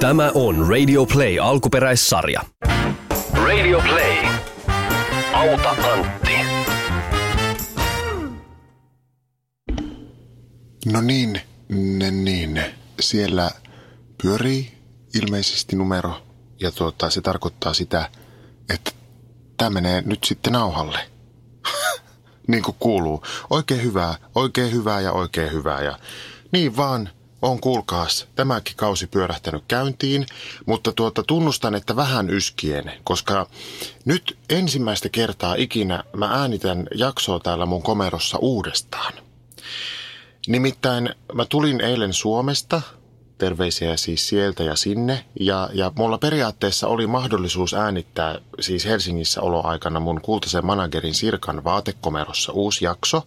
Tämä on Radio Play alkuperäissarja. Radio Play. Auta Antti. No niin, ne, niin. Siellä pyörii ilmeisesti numero ja tuota, se tarkoittaa sitä, että tämä menee nyt sitten nauhalle. niin kuin kuuluu. Oikein hyvää, oikein hyvää ja oikein hyvää. Ja niin vaan on kuulkaas tämäkin kausi pyörähtänyt käyntiin, mutta tuota, tunnustan, että vähän yskien, koska nyt ensimmäistä kertaa ikinä mä äänitän jaksoa täällä mun komerossa uudestaan. Nimittäin mä tulin eilen Suomesta terveisiä siis sieltä ja sinne. Ja, ja mulla periaatteessa oli mahdollisuus äänittää siis Helsingissä oloaikana mun kultaisen managerin Sirkan vaatekomerossa uusi jakso,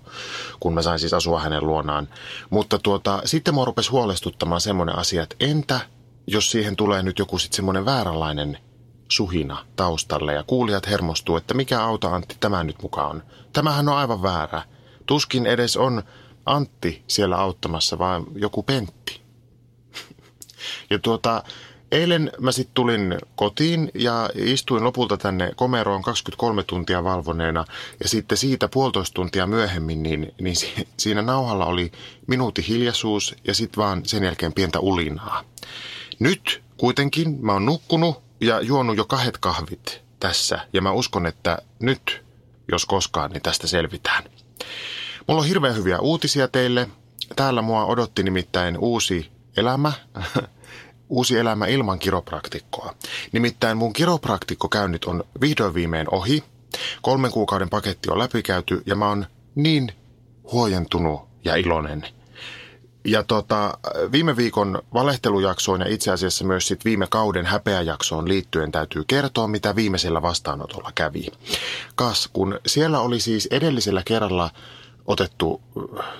kun mä sain siis asua hänen luonaan. Mutta tuota, sitten mua rupesi huolestuttamaan semmoinen asia, että entä jos siihen tulee nyt joku sitten semmoinen vääränlainen suhina taustalle ja kuulijat hermostuu, että mikä auto Antti tämä nyt mukaan on. Tämähän on aivan väärä. Tuskin edes on Antti siellä auttamassa, vaan joku Pentti. Ja tuota, eilen mä sitten tulin kotiin ja istuin lopulta tänne komeroon 23 tuntia valvoneena. Ja sitten siitä puolitoista tuntia myöhemmin, niin, niin siinä nauhalla oli minuutin hiljaisuus ja sitten vaan sen jälkeen pientä ulinaa. Nyt kuitenkin mä oon nukkunut ja juonut jo kahdet kahvit tässä. Ja mä uskon, että nyt, jos koskaan, niin tästä selvitään. Mulla on hirveän hyviä uutisia teille. Täällä mua odotti nimittäin uusi elämä, uusi elämä ilman kiropraktikkoa. Nimittäin mun kiropraktikkokäynnit on vihdoin viimein ohi. Kolmen kuukauden paketti on läpikäyty ja mä oon niin huojentunut ja iloinen. Ja tota, viime viikon valehtelujaksoon ja itse asiassa myös sit viime kauden häpeäjaksoon liittyen täytyy kertoa, mitä viimeisellä vastaanotolla kävi. Kas, kun siellä oli siis edellisellä kerralla otettu,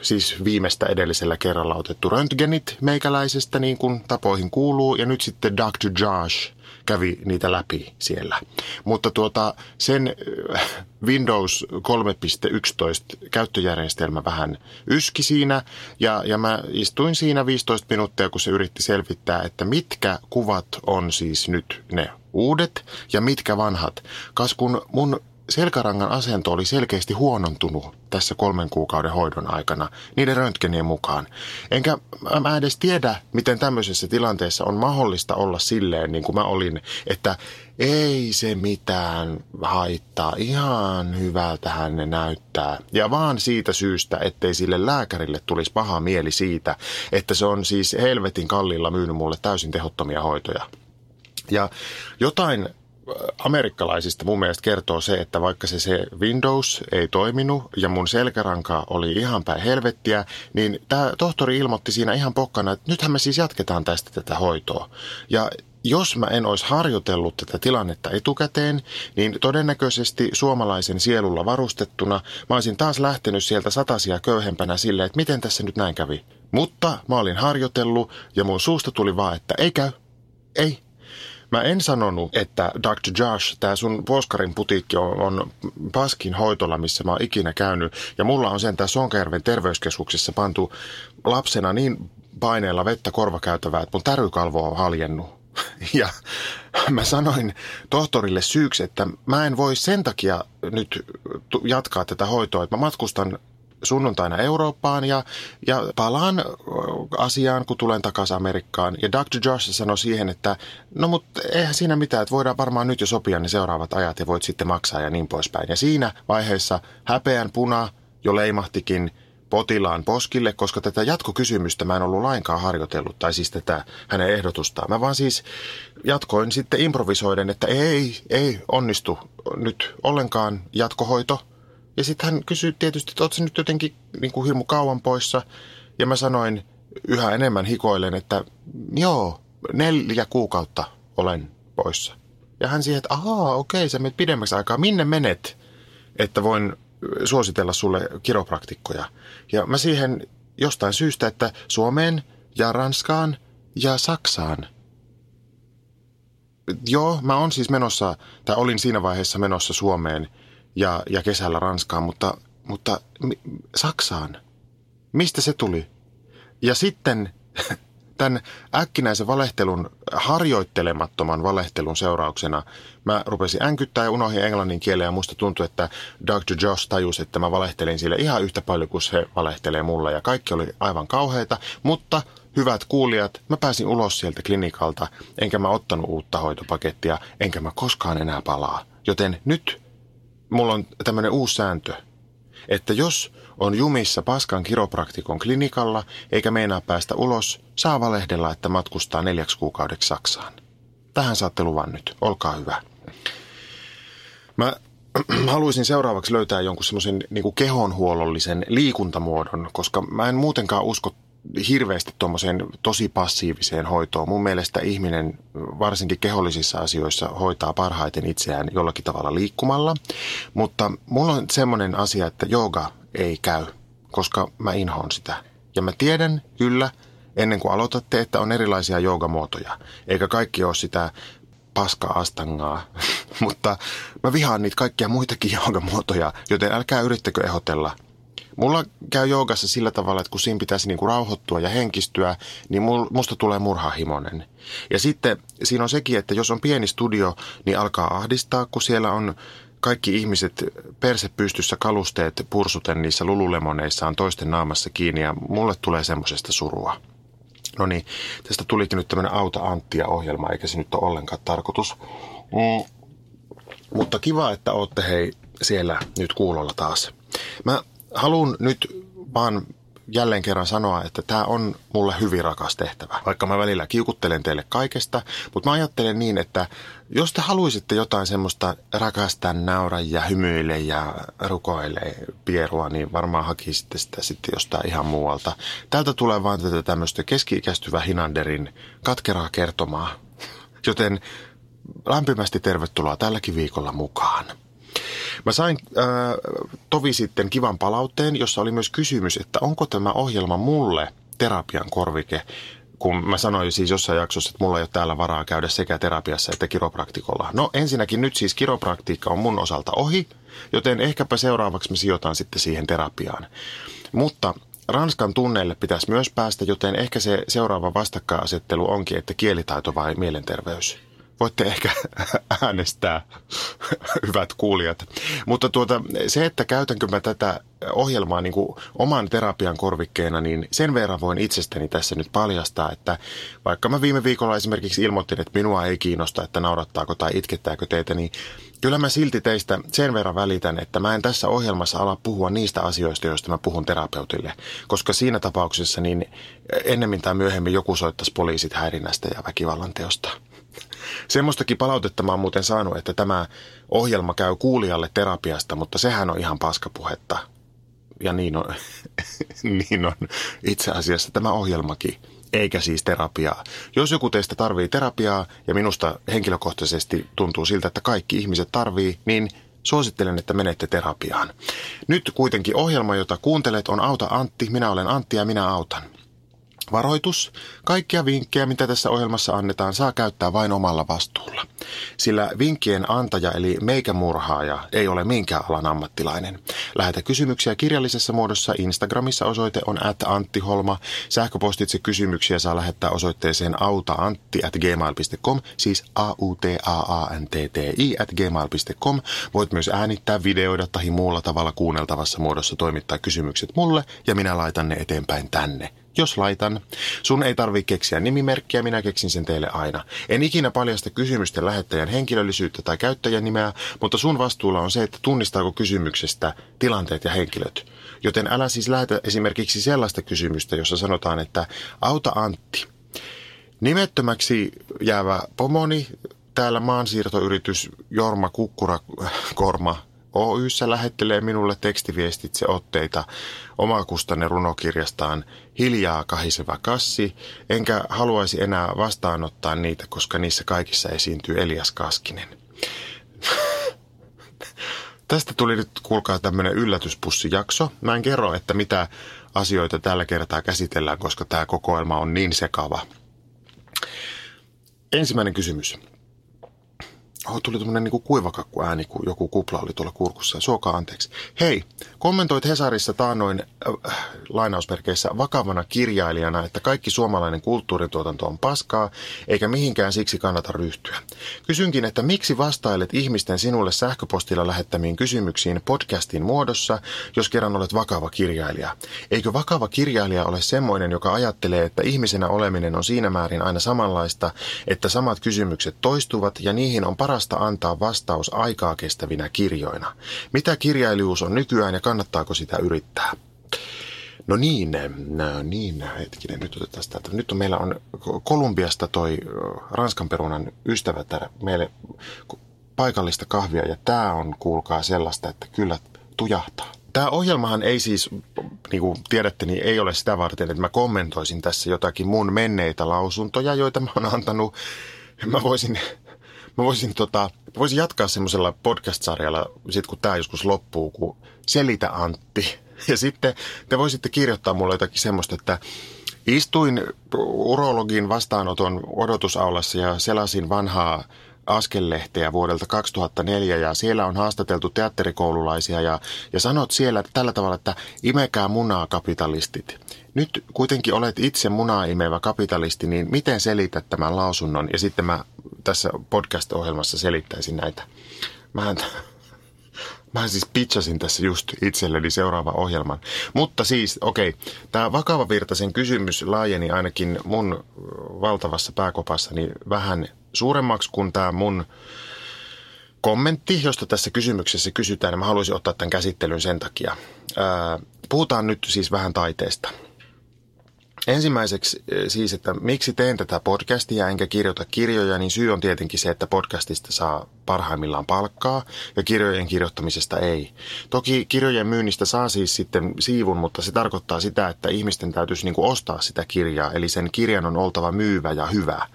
siis viimeistä edellisellä kerralla otettu röntgenit meikäläisestä niin kuin tapoihin kuuluu ja nyt sitten Dr. Josh kävi niitä läpi siellä. Mutta tuota, sen äh, Windows 3.11 käyttöjärjestelmä vähän yski siinä ja, ja mä istuin siinä 15 minuuttia, kun se yritti selvittää, että mitkä kuvat on siis nyt ne uudet ja mitkä vanhat. Kas kun mun selkärangan asento oli selkeästi huonontunut tässä kolmen kuukauden hoidon aikana niiden röntgenien mukaan. Enkä mä edes tiedä, miten tämmöisessä tilanteessa on mahdollista olla silleen, niin kuin mä olin, että ei se mitään haittaa, ihan hyvältä ne näyttää. Ja vaan siitä syystä, ettei sille lääkärille tulisi paha mieli siitä, että se on siis helvetin kallilla myynyt mulle täysin tehottomia hoitoja. Ja jotain amerikkalaisista mun mielestä kertoo se, että vaikka se, se Windows ei toiminut ja mun selkäranka oli ihan päin helvettiä, niin tämä tohtori ilmoitti siinä ihan pokkana, että nythän me siis jatketaan tästä tätä hoitoa. Ja jos mä en olisi harjoitellut tätä tilannetta etukäteen, niin todennäköisesti suomalaisen sielulla varustettuna mä olisin taas lähtenyt sieltä satasia köyhempänä silleen, että miten tässä nyt näin kävi. Mutta mä olin harjoitellut ja mun suusta tuli vaan, että ei käy, ei, Mä en sanonut, että Dr. Josh, tämä sun Voskarin putiikki on, on paskin hoitola, missä mä oon ikinä käynyt. Ja mulla on sen tässä Sonkajärven terveyskeskuksessa pantu lapsena niin paineella vettä korvakäytävää, että mun tärykalvo on haljennut. Ja mä sanoin tohtorille syyksi, että mä en voi sen takia nyt jatkaa tätä hoitoa, että mä matkustan sunnuntaina Eurooppaan ja, ja palaan asiaan, kun tulen takaisin Amerikkaan. Ja Dr. Josh sanoi siihen, että no mutta eihän siinä mitään, että voidaan varmaan nyt jo sopia ne seuraavat ajat ja voit sitten maksaa ja niin poispäin. Ja siinä vaiheessa häpeän puna jo leimahtikin potilaan poskille, koska tätä jatkokysymystä mä en ollut lainkaan harjoitellut, tai siis tätä hänen ehdotustaan. Mä vaan siis jatkoin sitten improvisoiden, että ei, ei onnistu nyt ollenkaan jatkohoito – ja sitten hän kysyi tietysti, että ootko nyt jotenkin niin kuin hirmu kauan poissa. Ja mä sanoin yhä enemmän hikoillen, että joo, neljä kuukautta olen poissa. Ja hän siihen, että ahaa, okei, sä menet pidemmäksi aikaa. Minne menet, että voin suositella sulle kiropraktikkoja? Ja mä siihen jostain syystä, että Suomeen ja Ranskaan ja Saksaan. Joo, mä oon siis menossa, tai olin siinä vaiheessa menossa Suomeen – ja, ja kesällä Ranskaan, mutta, mutta mi, Saksaan. Mistä se tuli? Ja sitten tämän äkkinäisen valehtelun, harjoittelemattoman valehtelun seurauksena mä rupesin änkyttää ja unohdin englannin kielen ja musta tuntui, että Dr. Josh tajusi, että mä valehtelin sille ihan yhtä paljon kuin se valehtelee mulle ja kaikki oli aivan kauheita, mutta hyvät kuulijat, mä pääsin ulos sieltä klinikalta, enkä mä ottanut uutta hoitopakettia, enkä mä koskaan enää palaa. Joten nyt mulla on tämmöinen uusi sääntö, että jos on jumissa paskan kiropraktikon klinikalla eikä meinaa päästä ulos, saa valehdella, että matkustaa neljäksi kuukaudeksi Saksaan. Tähän saatte luvan nyt, olkaa hyvä. Mä haluaisin seuraavaksi löytää jonkun semmoisen niin kehonhuollollisen liikuntamuodon, koska mä en muutenkaan usko hirveästi tuommoiseen tosi passiiviseen hoitoon. Mun mielestä ihminen varsinkin kehollisissa asioissa hoitaa parhaiten itseään jollakin tavalla liikkumalla. Mutta mulla on semmoinen asia, että jooga ei käy, koska mä inhoon sitä. Ja mä tiedän kyllä ennen kuin aloitatte, että on erilaisia joogamuotoja. Eikä kaikki ole sitä paska-astangaa. Mutta mä vihaan niitä kaikkia muitakin joogamuotoja, joten älkää yrittäkö ehdotella – Mulla käy joogassa sillä tavalla, että kun siinä pitäisi niinku rauhoittua ja henkistyä, niin musta tulee murhahimonen. Ja sitten siinä on sekin, että jos on pieni studio, niin alkaa ahdistaa, kun siellä on kaikki ihmiset perse pystyssä kalusteet pursuten niissä lululemoneissaan toisten naamassa kiinni ja mulle tulee semmoisesta surua. No niin, tästä tulikin nyt tämmöinen Auta Anttia-ohjelma, eikä se nyt ole ollenkaan tarkoitus. Mm. Mutta kiva, että olette hei siellä nyt kuulolla taas. Mä haluan nyt vaan jälleen kerran sanoa, että tämä on mulle hyvin rakas tehtävä. Vaikka mä välillä kiukuttelen teille kaikesta, mutta mä ajattelen niin, että jos te haluaisitte jotain semmoista rakastaa, naura ja hymyile ja rukoile pierua, niin varmaan hakisitte sitä sitten jostain ihan muualta. Täältä tulee vaan tätä tämmöistä keski-ikäistyvä Hinanderin katkeraa kertomaa. Joten lämpimästi tervetuloa tälläkin viikolla mukaan. Mä sain äh, tovi sitten kivan palautteen, jossa oli myös kysymys, että onko tämä ohjelma mulle terapian korvike, kun mä sanoin siis jossain jaksossa, että mulla ei ole täällä varaa käydä sekä terapiassa että kiropraktikolla. No ensinnäkin nyt siis kiropraktiikka on mun osalta ohi, joten ehkäpä seuraavaksi me sijoitan sitten siihen terapiaan. Mutta Ranskan tunneille pitäisi myös päästä, joten ehkä se seuraava vastakkainasettelu onkin, että kielitaito vai mielenterveys voitte ehkä äänestää, hyvät kuulijat. Mutta tuota, se, että käytänkö mä tätä ohjelmaa niin kuin oman terapian korvikkeena, niin sen verran voin itsestäni tässä nyt paljastaa, että vaikka mä viime viikolla esimerkiksi ilmoittin, että minua ei kiinnosta, että naurattaako tai itkettääkö teitä, niin kyllä mä silti teistä sen verran välitän, että mä en tässä ohjelmassa ala puhua niistä asioista, joista mä puhun terapeutille, koska siinä tapauksessa niin ennemmin tai myöhemmin joku soittaisi poliisit häirinnästä ja väkivallan teosta. Semmoistakin palautetta mä oon muuten saanut, että tämä ohjelma käy kuulijalle terapiasta, mutta sehän on ihan paskapuhetta. Ja niin on, niin on itse asiassa tämä ohjelmakin, eikä siis terapiaa. Jos joku teistä tarvii terapiaa, ja minusta henkilökohtaisesti tuntuu siltä, että kaikki ihmiset tarvii, niin suosittelen, että menette terapiaan. Nyt kuitenkin ohjelma, jota kuuntelet, on Auta Antti. Minä olen Antti ja minä autan. Varoitus. Kaikkia vinkkejä, mitä tässä ohjelmassa annetaan, saa käyttää vain omalla vastuulla. Sillä vinkkien antaja eli meikämurhaaja ei ole minkään alan ammattilainen. Lähetä kysymyksiä kirjallisessa muodossa. Instagramissa osoite on at Antti Holma. Sähköpostitse kysymyksiä saa lähettää osoitteeseen autaantti at gmail.com, siis a u t a a n t t i at gmail.com. Voit myös äänittää, videoida tai muulla tavalla kuunneltavassa muodossa toimittaa kysymykset mulle ja minä laitan ne eteenpäin tänne jos laitan. Sun ei tarvi keksiä nimimerkkiä, minä keksin sen teille aina. En ikinä paljasta kysymysten lähettäjän henkilöllisyyttä tai käyttäjän nimeä, mutta sun vastuulla on se, että tunnistaako kysymyksestä tilanteet ja henkilöt. Joten älä siis lähetä esimerkiksi sellaista kysymystä, jossa sanotaan, että auta Antti. Nimettömäksi jäävä pomoni, täällä maansiirtoyritys Jorma Kukkurakorma Oyssä lähettelee minulle tekstiviestitse otteita omakustanne runokirjastaan Hiljaa kahiseva kassi, enkä haluaisi enää vastaanottaa niitä, koska niissä kaikissa esiintyy Elias Kaskinen. Tästä tuli nyt, kuulkaa, tämmöinen yllätyspussijakso. Mä en kerro, että mitä asioita tällä kertaa käsitellään, koska tämä kokoelma on niin sekava. Ensimmäinen kysymys. Oh, tuli tämmöinen niin kuivakakku ääni, kun joku kupla oli tuolla kurkussa. Suokaa anteeksi. Hei, kommentoit Hesarissa taannoin äh, lainausmerkeissä vakavana kirjailijana, että kaikki suomalainen kulttuurituotanto on paskaa, eikä mihinkään siksi kannata ryhtyä. Kysynkin, että miksi vastailet ihmisten sinulle sähköpostilla lähettämiin kysymyksiin podcastin muodossa, jos kerran olet vakava kirjailija? Eikö vakava kirjailija ole semmoinen, joka ajattelee, että ihmisenä oleminen on siinä määrin aina samanlaista, että samat kysymykset toistuvat ja niihin on parasta antaa vastaus aikaa kestävinä kirjoina. Mitä kirjailijuus on nykyään ja kannattaako sitä yrittää? No niin, no niin, hetkinen, nyt otetaan sitä. Nyt on, meillä on Kolumbiasta toi Ranskan perunan ystävä täällä meille paikallista kahvia ja tämä on, kuulkaa sellaista, että kyllä tujahtaa. Tämä ohjelmahan ei siis, niin kuin tiedätte, niin ei ole sitä varten, että mä kommentoisin tässä jotakin mun menneitä lausuntoja, joita mä oon antanut. Mä voisin Mä voisin, tota, voisin jatkaa semmoisella podcast-sarjalla, sit kun tämä joskus loppuu, kun Selitä Antti. Ja sitten te voisitte kirjoittaa mulle jotakin semmoista, että istuin urologin vastaanoton odotusaulassa ja selasin vanhaa askellehteä vuodelta 2004 ja siellä on haastateltu teatterikoululaisia ja, ja sanot siellä tällä tavalla, että imekää munaa kapitalistit. Nyt kuitenkin olet itse munaa imevä kapitalisti, niin miten selität tämän lausunnon? Ja sitten mä tässä podcast-ohjelmassa selittäisin näitä. Mähän, Mä siis pitchasin tässä just itselleni seuraava ohjelman. Mutta siis, okei, okay, tämä vakava virtaisen kysymys laajeni ainakin mun valtavassa pääkopassani vähän suuremmaksi kuin tämä mun kommentti, josta tässä kysymyksessä kysytään. Mä haluaisin ottaa tämän käsittelyn sen takia. Puhutaan nyt siis vähän taiteesta. Ensimmäiseksi eh, siis, että miksi teen tätä podcastia enkä kirjoita kirjoja, niin syy on tietenkin se, että podcastista saa parhaimmillaan palkkaa ja kirjojen kirjoittamisesta ei. Toki kirjojen myynnistä saa siis sitten siivun, mutta se tarkoittaa sitä, että ihmisten täytyisi niin kuin ostaa sitä kirjaa, eli sen kirjan on oltava myyvä ja hyvä.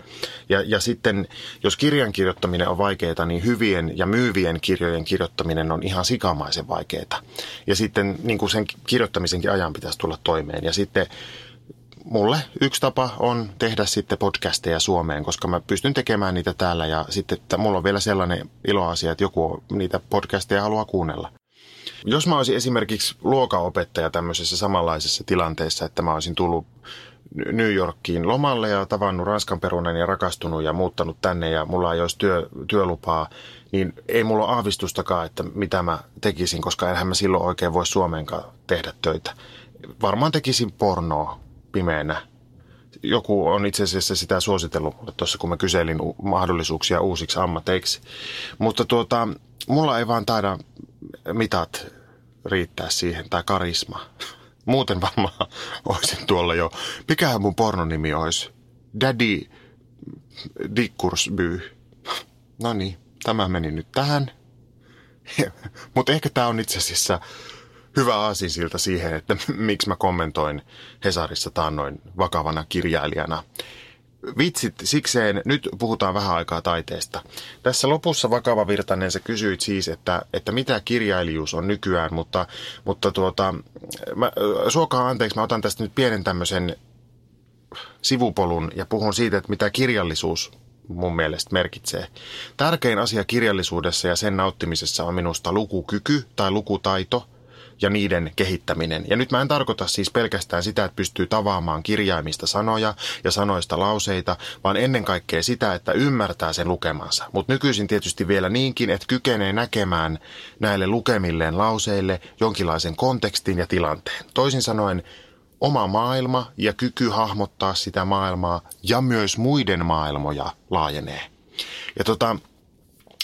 Ja, ja sitten, jos kirjan kirjoittaminen on vaikeaa, niin hyvien ja myyvien kirjojen kirjoittaminen on ihan sikamaisen vaikeaa. Ja sitten niin kuin sen kirjoittamisenkin ajan pitäisi tulla toimeen. Ja sitten mulle yksi tapa on tehdä sitten podcasteja Suomeen, koska mä pystyn tekemään niitä täällä ja sitten että mulla on vielä sellainen iloasia, että joku niitä podcasteja haluaa kuunnella. Jos mä olisin esimerkiksi luokaopettaja tämmöisessä samanlaisessa tilanteessa, että mä olisin tullut New Yorkiin lomalle ja tavannut Ranskan perunan ja rakastunut ja muuttanut tänne ja mulla ei olisi työ, työlupaa, niin ei mulla ole aavistustakaan, että mitä mä tekisin, koska enhän mä silloin oikein voi Suomeenkaan tehdä töitä. Varmaan tekisin pornoa pimeänä. Joku on itse asiassa sitä suositellut mulle tuossa, kun mä kyselin mahdollisuuksia uusiksi ammateiksi. Mutta tuota, mulla ei vaan taida mitat riittää siihen, tai karisma. Muuten varmaan olisin tuolla jo. Mikähän mun pornonimi olisi? Daddy Dickursby. No niin, tämä meni nyt tähän. Mutta ehkä tämä on itse asiassa hyvä aasinsilta siihen, että miksi mä kommentoin Hesarissa taannoin vakavana kirjailijana. Vitsit sikseen, nyt puhutaan vähän aikaa taiteesta. Tässä lopussa vakava virtainen sä kysyit siis, että, että mitä kirjailijuus on nykyään, mutta, mutta tuota, mä, suokaa anteeksi, mä otan tästä nyt pienen tämmöisen sivupolun ja puhun siitä, että mitä kirjallisuus mun mielestä merkitsee. Tärkein asia kirjallisuudessa ja sen nauttimisessa on minusta lukukyky tai lukutaito – ja niiden kehittäminen. Ja nyt mä en tarkoita siis pelkästään sitä, että pystyy tavaamaan kirjaimista sanoja ja sanoista lauseita, vaan ennen kaikkea sitä, että ymmärtää sen lukemansa. Mutta nykyisin tietysti vielä niinkin, että kykenee näkemään näille lukemilleen lauseille jonkinlaisen kontekstin ja tilanteen. Toisin sanoen, oma maailma ja kyky hahmottaa sitä maailmaa ja myös muiden maailmoja laajenee. Ja tota,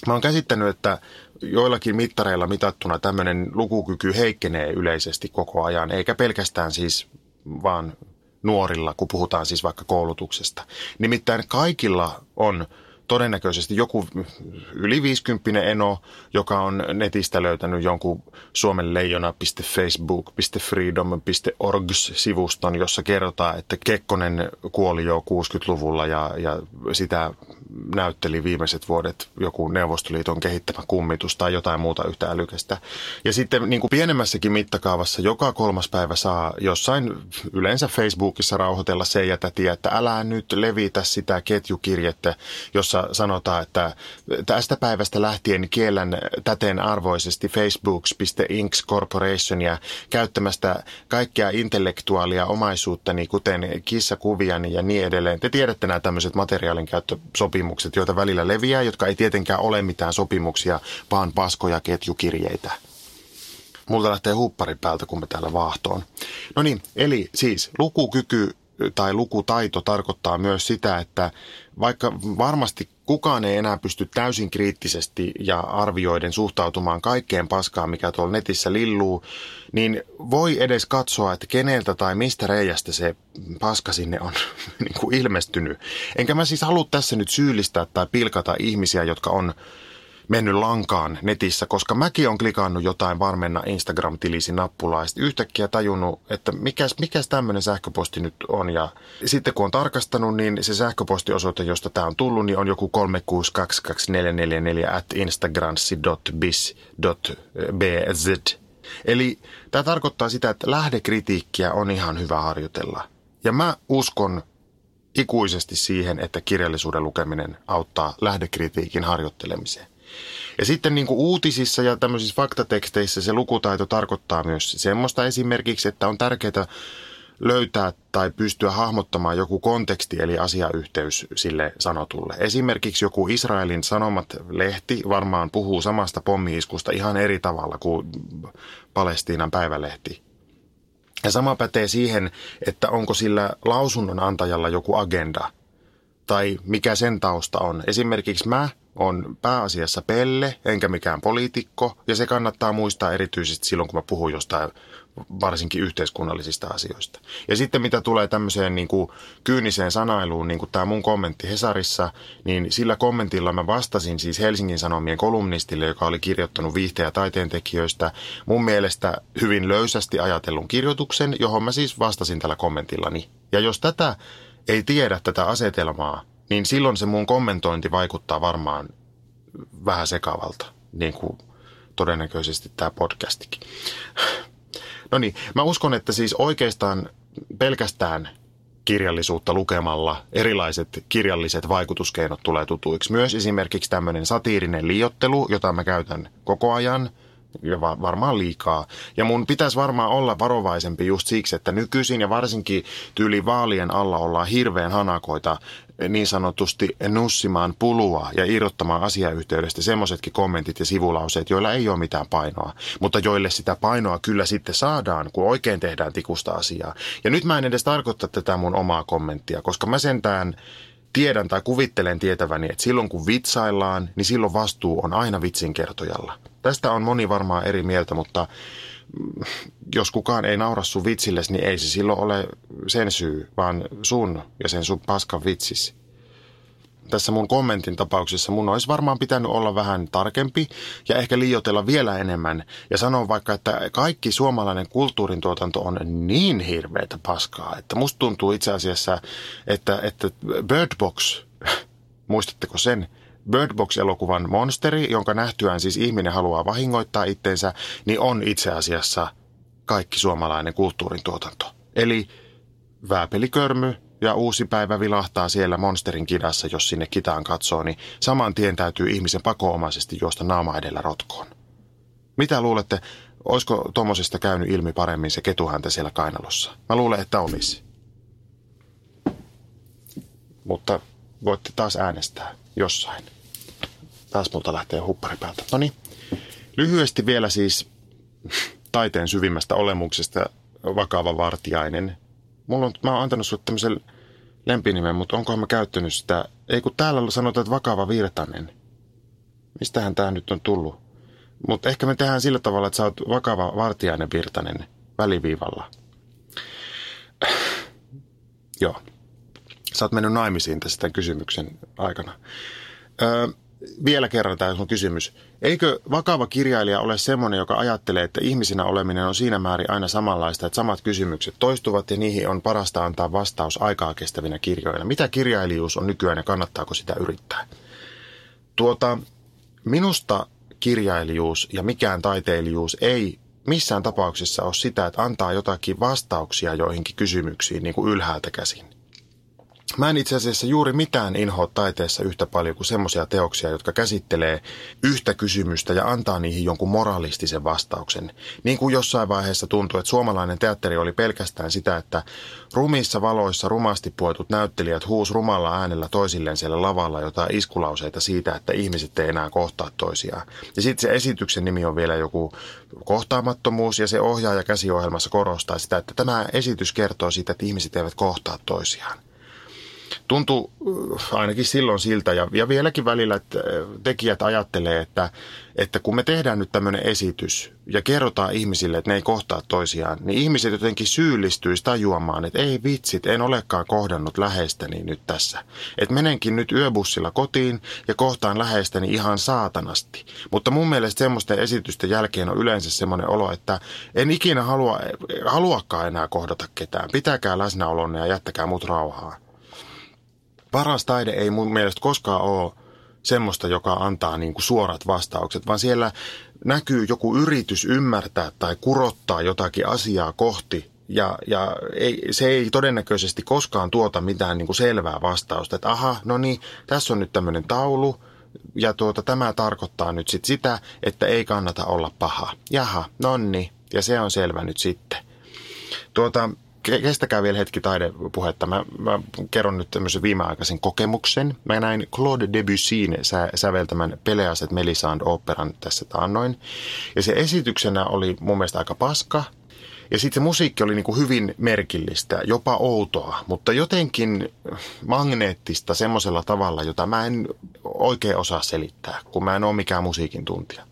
mä oon käsittänyt, että joillakin mittareilla mitattuna tämmöinen lukukyky heikkenee yleisesti koko ajan, eikä pelkästään siis vaan nuorilla, kun puhutaan siis vaikka koulutuksesta. Nimittäin kaikilla on todennäköisesti joku yli 50 eno, joka on netistä löytänyt jonkun suomen leijona.facebook.freedom.org-sivuston, jossa kerrotaan, että Kekkonen kuoli jo 60-luvulla ja, ja sitä näytteli viimeiset vuodet joku Neuvostoliiton kehittämä kummitus tai jotain muuta yhtä älykästä. Ja sitten niin kuin pienemmässäkin mittakaavassa joka kolmas päivä saa jossain yleensä Facebookissa rauhoitella se ja tätiä, että älä nyt levitä sitä ketjukirjettä, jossa sanotaan, että tästä päivästä lähtien kiellän täten arvoisesti facebooks.inks corporationia käyttämästä kaikkea intellektuaalia omaisuuttani, kuten kissakuviani ja niin edelleen. Te tiedätte nämä tämmöiset materiaalin käyttösopimukset, joita välillä leviää, jotka ei tietenkään ole mitään sopimuksia, vaan paskoja ketjukirjeitä. Multa lähtee huppari päältä, kun me täällä vaahtoon. No niin, eli siis lukukyky tai lukutaito tarkoittaa myös sitä, että vaikka varmasti kukaan ei enää pysty täysin kriittisesti ja arvioiden suhtautumaan kaikkeen paskaan, mikä tuolla netissä lilluu, niin voi edes katsoa, että keneltä tai mistä reiästä se paska sinne on niin kuin ilmestynyt. Enkä mä siis halua tässä nyt syyllistää tai pilkata ihmisiä, jotka on mennyt lankaan netissä, koska mäkin on klikannut jotain varmenna Instagram-tilisi nappulaa ja yhtäkkiä tajunnut, että mikäs, mikäs tämmöinen sähköposti nyt on. Ja sitten kun on tarkastanut, niin se sähköpostiosoite, josta tämä on tullut, niin on joku 3622444 at instagramsi.biz.bz. Eli tämä tarkoittaa sitä, että lähdekritiikkiä on ihan hyvä harjoitella. Ja mä uskon ikuisesti siihen, että kirjallisuuden lukeminen auttaa lähdekritiikin harjoittelemiseen. Ja sitten niin kuin uutisissa ja tämmöisissä faktateksteissä se lukutaito tarkoittaa myös semmoista esimerkiksi, että on tärkeää löytää tai pystyä hahmottamaan joku konteksti eli asiayhteys sille sanotulle. Esimerkiksi joku Israelin Sanomat-lehti varmaan puhuu samasta pommiiskusta ihan eri tavalla kuin Palestiinan päivälehti. Ja sama pätee siihen, että onko sillä lausunnon antajalla joku agenda tai mikä sen tausta on. Esimerkiksi mä on pääasiassa pelle, enkä mikään poliitikko, ja se kannattaa muistaa erityisesti silloin, kun mä puhun jostain varsinkin yhteiskunnallisista asioista. Ja sitten mitä tulee tämmöiseen niin kuin kyyniseen sanailuun, niin kuin tämä mun kommentti Hesarissa, niin sillä kommentilla mä vastasin siis Helsingin Sanomien kolumnistille, joka oli kirjoittanut viihteen ja taiteen tekijöistä, mun mielestä hyvin löysästi ajatellun kirjoituksen, johon mä siis vastasin tällä kommentillani. Ja jos tätä ei tiedä tätä asetelmaa, niin silloin se mun kommentointi vaikuttaa varmaan vähän sekavalta, niin kuin todennäköisesti tämä podcastikin. No niin, mä uskon, että siis oikeastaan pelkästään kirjallisuutta lukemalla erilaiset kirjalliset vaikutuskeinot tulee tutuiksi. Myös esimerkiksi tämmöinen satiirinen liiottelu, jota mä käytän koko ajan – ja varmaan liikaa. Ja mun pitäisi varmaan olla varovaisempi just siksi, että nykyisin ja varsinkin tyyli vaalien alla ollaan hirveän hanakoita niin sanotusti nussimaan pulua ja irrottamaan asiayhteydestä semmoisetkin kommentit ja sivulauseet, joilla ei ole mitään painoa, mutta joille sitä painoa kyllä sitten saadaan, kun oikein tehdään tikusta asiaa. Ja nyt mä en edes tarkoita tätä mun omaa kommenttia, koska mä sentään tiedän tai kuvittelen tietäväni, että silloin kun vitsaillaan, niin silloin vastuu on aina vitsinkertojalla. Tästä on moni varmaan eri mieltä, mutta jos kukaan ei naura sun vitsillesi, niin ei se silloin ole sen syy, vaan sun ja sen sun paskan vitsis. Tässä mun kommentin tapauksessa mun olisi varmaan pitänyt olla vähän tarkempi ja ehkä liioitella vielä enemmän ja sanoa vaikka, että kaikki suomalainen kulttuurin tuotanto on niin hirveätä paskaa, että musta tuntuu itse asiassa, että, että Bird Box, muistatteko sen, Bird Box-elokuvan monsteri, jonka nähtyään siis ihminen haluaa vahingoittaa itsensä, niin on itse asiassa kaikki suomalainen kulttuurin tuotanto. Eli vääpelikörmy ja uusi päivä vilahtaa siellä monsterin kidassa, jos sinne kitaan katsoo, niin saman tien täytyy ihmisen pakoomaisesti juosta naama edellä rotkoon. Mitä luulette, olisiko tuommoisesta käynyt ilmi paremmin se ketuhäntä siellä kainalossa? Mä luulen, että olisi. Mutta voitte taas äänestää jossain. Taas multa lähtee huppari päältä. No niin. Lyhyesti vielä siis taiteen syvimmästä olemuksesta vakava vartiainen. Mulla on, mä oon antanut sulle tämmöisen lempinimen, mutta onkohan mä käyttänyt sitä? Ei kun täällä sanotaan, että vakava virtanen. Mistähän tää nyt on tullut? Mutta ehkä me tehdään sillä tavalla, että sä oot vakava vartiainen virtanen väliviivalla. Joo. Sä oot mennyt naimisiin tässä tämän kysymyksen aikana. Öö, vielä kerran tämä on kysymys. Eikö vakava kirjailija ole semmoinen, joka ajattelee, että ihmisinä oleminen on siinä määrin aina samanlaista, että samat kysymykset toistuvat ja niihin on parasta antaa vastaus aikaa kestävinä kirjoina? Mitä kirjailijuus on nykyään ja kannattaako sitä yrittää? Tuota, minusta kirjailijuus ja mikään taiteilijuus ei missään tapauksessa ole sitä, että antaa jotakin vastauksia joihinkin kysymyksiin niin kuin ylhäältä käsin. Mä en itse asiassa juuri mitään inhoa taiteessa yhtä paljon kuin semmoisia teoksia, jotka käsittelee yhtä kysymystä ja antaa niihin jonkun moralistisen vastauksen. Niin kuin jossain vaiheessa tuntui, että suomalainen teatteri oli pelkästään sitä, että rumissa valoissa rumasti puetut näyttelijät huus rumalla äänellä toisilleen siellä lavalla jotain iskulauseita siitä, että ihmiset ei enää kohtaa toisiaan. Ja sitten se esityksen nimi on vielä joku kohtaamattomuus ja se ohjaaja käsiohjelmassa korostaa sitä, että tämä esitys kertoo siitä, että ihmiset eivät kohtaa toisiaan tuntui äh, ainakin silloin siltä ja, ja vieläkin välillä, että äh, tekijät ajattelee, että, että kun me tehdään nyt tämmöinen esitys ja kerrotaan ihmisille, että ne ei kohtaa toisiaan, niin ihmiset jotenkin syyllistyisi tajuamaan, että ei vitsit, en olekaan kohdannut läheistäni nyt tässä. Että menenkin nyt yöbussilla kotiin ja kohtaan läheistäni ihan saatanasti. Mutta mun mielestä semmoisten esitysten jälkeen on yleensä semmoinen olo, että en ikinä halua, haluakaan enää kohdata ketään. Pitäkää läsnäolonne ja jättäkää mut rauhaan paras taide ei mun mielestä koskaan ole semmoista, joka antaa niin kuin suorat vastaukset, vaan siellä näkyy joku yritys ymmärtää tai kurottaa jotakin asiaa kohti ja, ja ei, se ei todennäköisesti koskaan tuota mitään niin kuin selvää vastausta, että aha, no niin, tässä on nyt tämmöinen taulu ja tuota, tämä tarkoittaa nyt sit sitä, että ei kannata olla paha. Jaha, nonni, ja se on selvä nyt sitten. Tuota, kestäkää vielä hetki taidepuhetta. Mä, mä kerron nyt tämmöisen viimeaikaisen kokemuksen. Mä näin Claude Debussyn sä, säveltämän Peleaset Melisande operan tässä taannoin. Ja se esityksenä oli mun mielestä aika paska – ja sitten se musiikki oli niin kuin hyvin merkillistä, jopa outoa, mutta jotenkin magneettista semmoisella tavalla, jota mä en oikein osaa selittää, kun mä en ole mikään musiikin tuntija.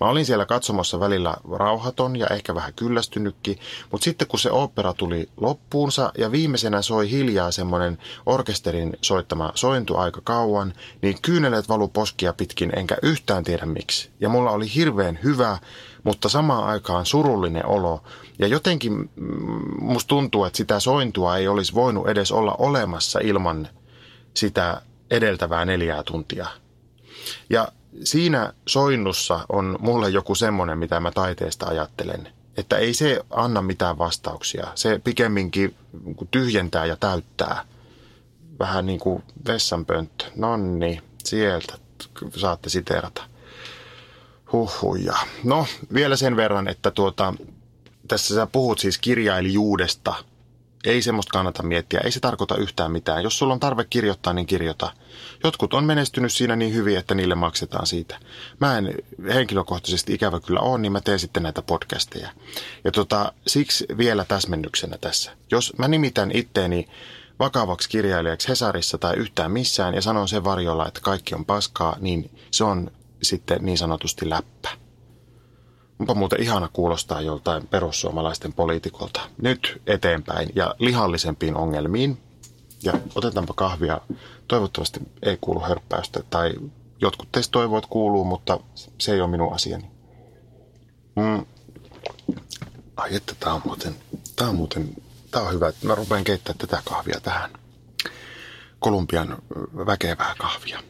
Mä olin siellä katsomassa välillä rauhaton ja ehkä vähän kyllästynytkin, mutta sitten kun se opera tuli loppuunsa ja viimeisenä soi hiljaa semmoinen orkesterin soittama sointu aika kauan, niin kyyneleet valu poskia pitkin enkä yhtään tiedä miksi. Ja mulla oli hirveän hyvä mutta samaan aikaan surullinen olo. Ja jotenkin mm, musta tuntuu, että sitä sointua ei olisi voinut edes olla olemassa ilman sitä edeltävää neljää tuntia. Ja siinä soinnussa on mulle joku semmoinen, mitä mä taiteesta ajattelen. Että ei se anna mitään vastauksia. Se pikemminkin tyhjentää ja täyttää. Vähän niin kuin vessanpönttö. Nonni, sieltä saatte siterata. Huhhuja. No, vielä sen verran, että tuota, tässä sä puhut siis kirjailijuudesta. Ei semmoista kannata miettiä, ei se tarkoita yhtään mitään. Jos sulla on tarve kirjoittaa, niin kirjoita. Jotkut on menestynyt siinä niin hyvin, että niille maksetaan siitä. Mä en henkilökohtaisesti ikävä kyllä ole, niin mä teen sitten näitä podcasteja. Ja tota, siksi vielä täsmennyksenä tässä. Jos mä nimitän itteeni vakavaksi kirjailijaksi Hesarissa tai yhtään missään ja sanon sen varjolla, että kaikki on paskaa, niin se on sitten niin sanotusti läppä. Onpa muuten ihana kuulostaa joltain perussuomalaisten poliitikolta. Nyt eteenpäin ja lihallisempiin ongelmiin. Ja otetaanpa kahvia. Toivottavasti ei kuulu hörppäystä. Tai jotkut teistä toivovat kuuluu, mutta se ei ole minun asiani. Mm. Ai että tää on muuten, tää on muuten, tää on hyvä. Mä rupean keittämään tätä kahvia tähän. Kolumbian väkevää kahvia.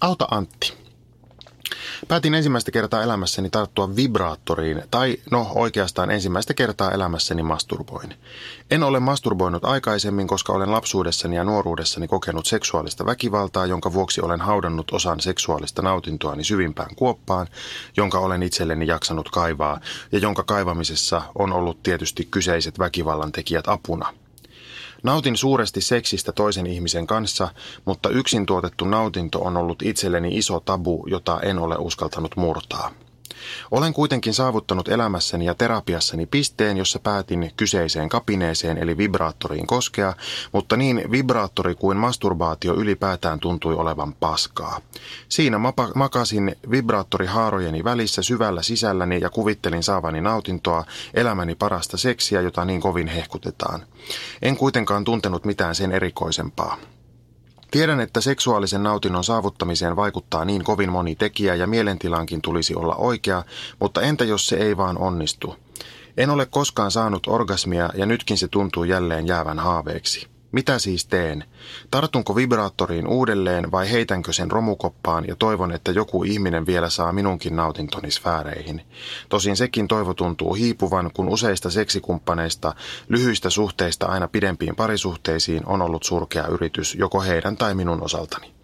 Auta Antti. Päätin ensimmäistä kertaa elämässäni tarttua vibraattoriin, tai no oikeastaan ensimmäistä kertaa elämässäni masturboin. En ole masturboinut aikaisemmin, koska olen lapsuudessani ja nuoruudessani kokenut seksuaalista väkivaltaa, jonka vuoksi olen haudannut osan seksuaalista nautintoani syvimpään kuoppaan, jonka olen itselleni jaksanut kaivaa, ja jonka kaivamisessa on ollut tietysti kyseiset väkivallan tekijät apuna – Nautin suuresti seksistä toisen ihmisen kanssa, mutta yksin tuotettu nautinto on ollut itselleni iso tabu, jota en ole uskaltanut murtaa. Olen kuitenkin saavuttanut elämässäni ja terapiassani pisteen, jossa päätin kyseiseen kapineeseen eli vibraattoriin koskea, mutta niin vibraattori kuin masturbaatio ylipäätään tuntui olevan paskaa. Siinä mapa- makasin vibraattorihaarojeni välissä syvällä sisälläni ja kuvittelin saavani nautintoa, elämäni parasta seksiä, jota niin kovin hehkutetaan. En kuitenkaan tuntenut mitään sen erikoisempaa. Tiedän, että seksuaalisen nautinnon saavuttamiseen vaikuttaa niin kovin moni tekijä ja mielentilankin tulisi olla oikea, mutta entä jos se ei vaan onnistu? En ole koskaan saanut orgasmia ja nytkin se tuntuu jälleen jäävän haaveeksi. Mitä siis teen? Tartunko vibraattoriin uudelleen vai heitänkö sen romukoppaan ja toivon, että joku ihminen vielä saa minunkin nautintoni sfääreihin? Tosin sekin toivo tuntuu hiipuvan, kun useista seksikumppaneista, lyhyistä suhteista aina pidempiin parisuhteisiin on ollut surkea yritys joko heidän tai minun osaltani.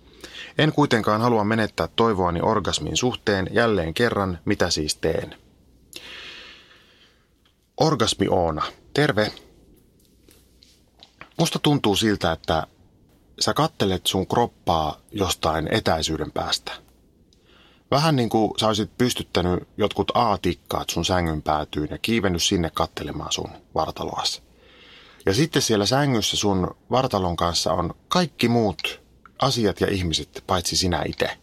En kuitenkaan halua menettää toivoani orgasmin suhteen jälleen kerran, mitä siis teen. Orgasmi Oona, terve! Musta tuntuu siltä, että sä kattelet sun kroppaa jostain etäisyyden päästä. Vähän niin kuin sä olisit pystyttänyt jotkut A-tikkaat sun sängyn päätyyn ja kiivennyt sinne kattelemaan sun vartaloas. Ja sitten siellä sängyssä sun vartalon kanssa on kaikki muut asiat ja ihmiset, paitsi sinä itse.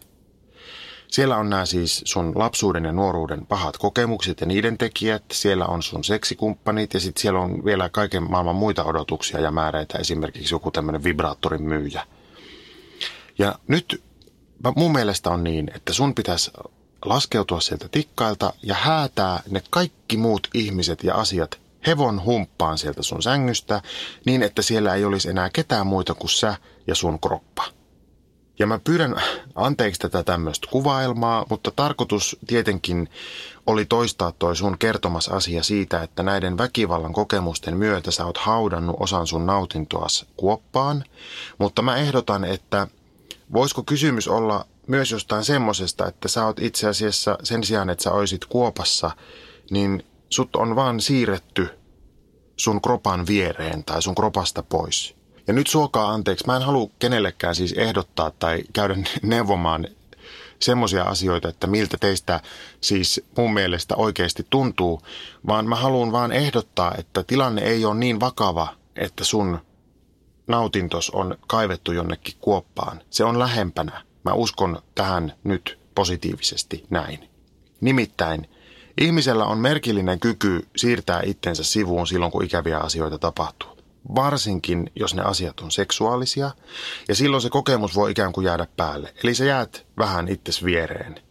Siellä on nämä siis sun lapsuuden ja nuoruuden pahat kokemukset ja niiden tekijät. Siellä on sun seksikumppanit ja sitten siellä on vielä kaiken maailman muita odotuksia ja määreitä. Esimerkiksi joku tämmöinen vibraattorin myyjä. Ja nyt mun mielestä on niin, että sun pitäisi laskeutua sieltä tikkailta ja häätää ne kaikki muut ihmiset ja asiat hevon humppaan sieltä sun sängystä niin, että siellä ei olisi enää ketään muita kuin sä ja sun kroppa. Ja mä pyydän anteeksi tätä tämmöistä kuvailmaa, mutta tarkoitus tietenkin oli toistaa toi sun kertomas asia siitä, että näiden väkivallan kokemusten myötä sä oot haudannut osan sun nautintoas kuoppaan. Mutta mä ehdotan, että voisiko kysymys olla myös jostain semmosesta, että sä oot itse asiassa sen sijaan, että sä oisit kuopassa, niin sut on vaan siirretty sun kropan viereen tai sun kropasta pois. Ja nyt suokaa anteeksi, mä en halua kenellekään siis ehdottaa tai käydä neuvomaan semmoisia asioita, että miltä teistä siis mun mielestä oikeasti tuntuu, vaan mä haluan vaan ehdottaa, että tilanne ei ole niin vakava, että sun nautintos on kaivettu jonnekin kuoppaan. Se on lähempänä. Mä uskon tähän nyt positiivisesti näin. Nimittäin ihmisellä on merkillinen kyky siirtää itsensä sivuun silloin, kun ikäviä asioita tapahtuu varsinkin jos ne asiat on seksuaalisia, ja silloin se kokemus voi ikään kuin jäädä päälle. Eli sä jäät vähän itses viereen.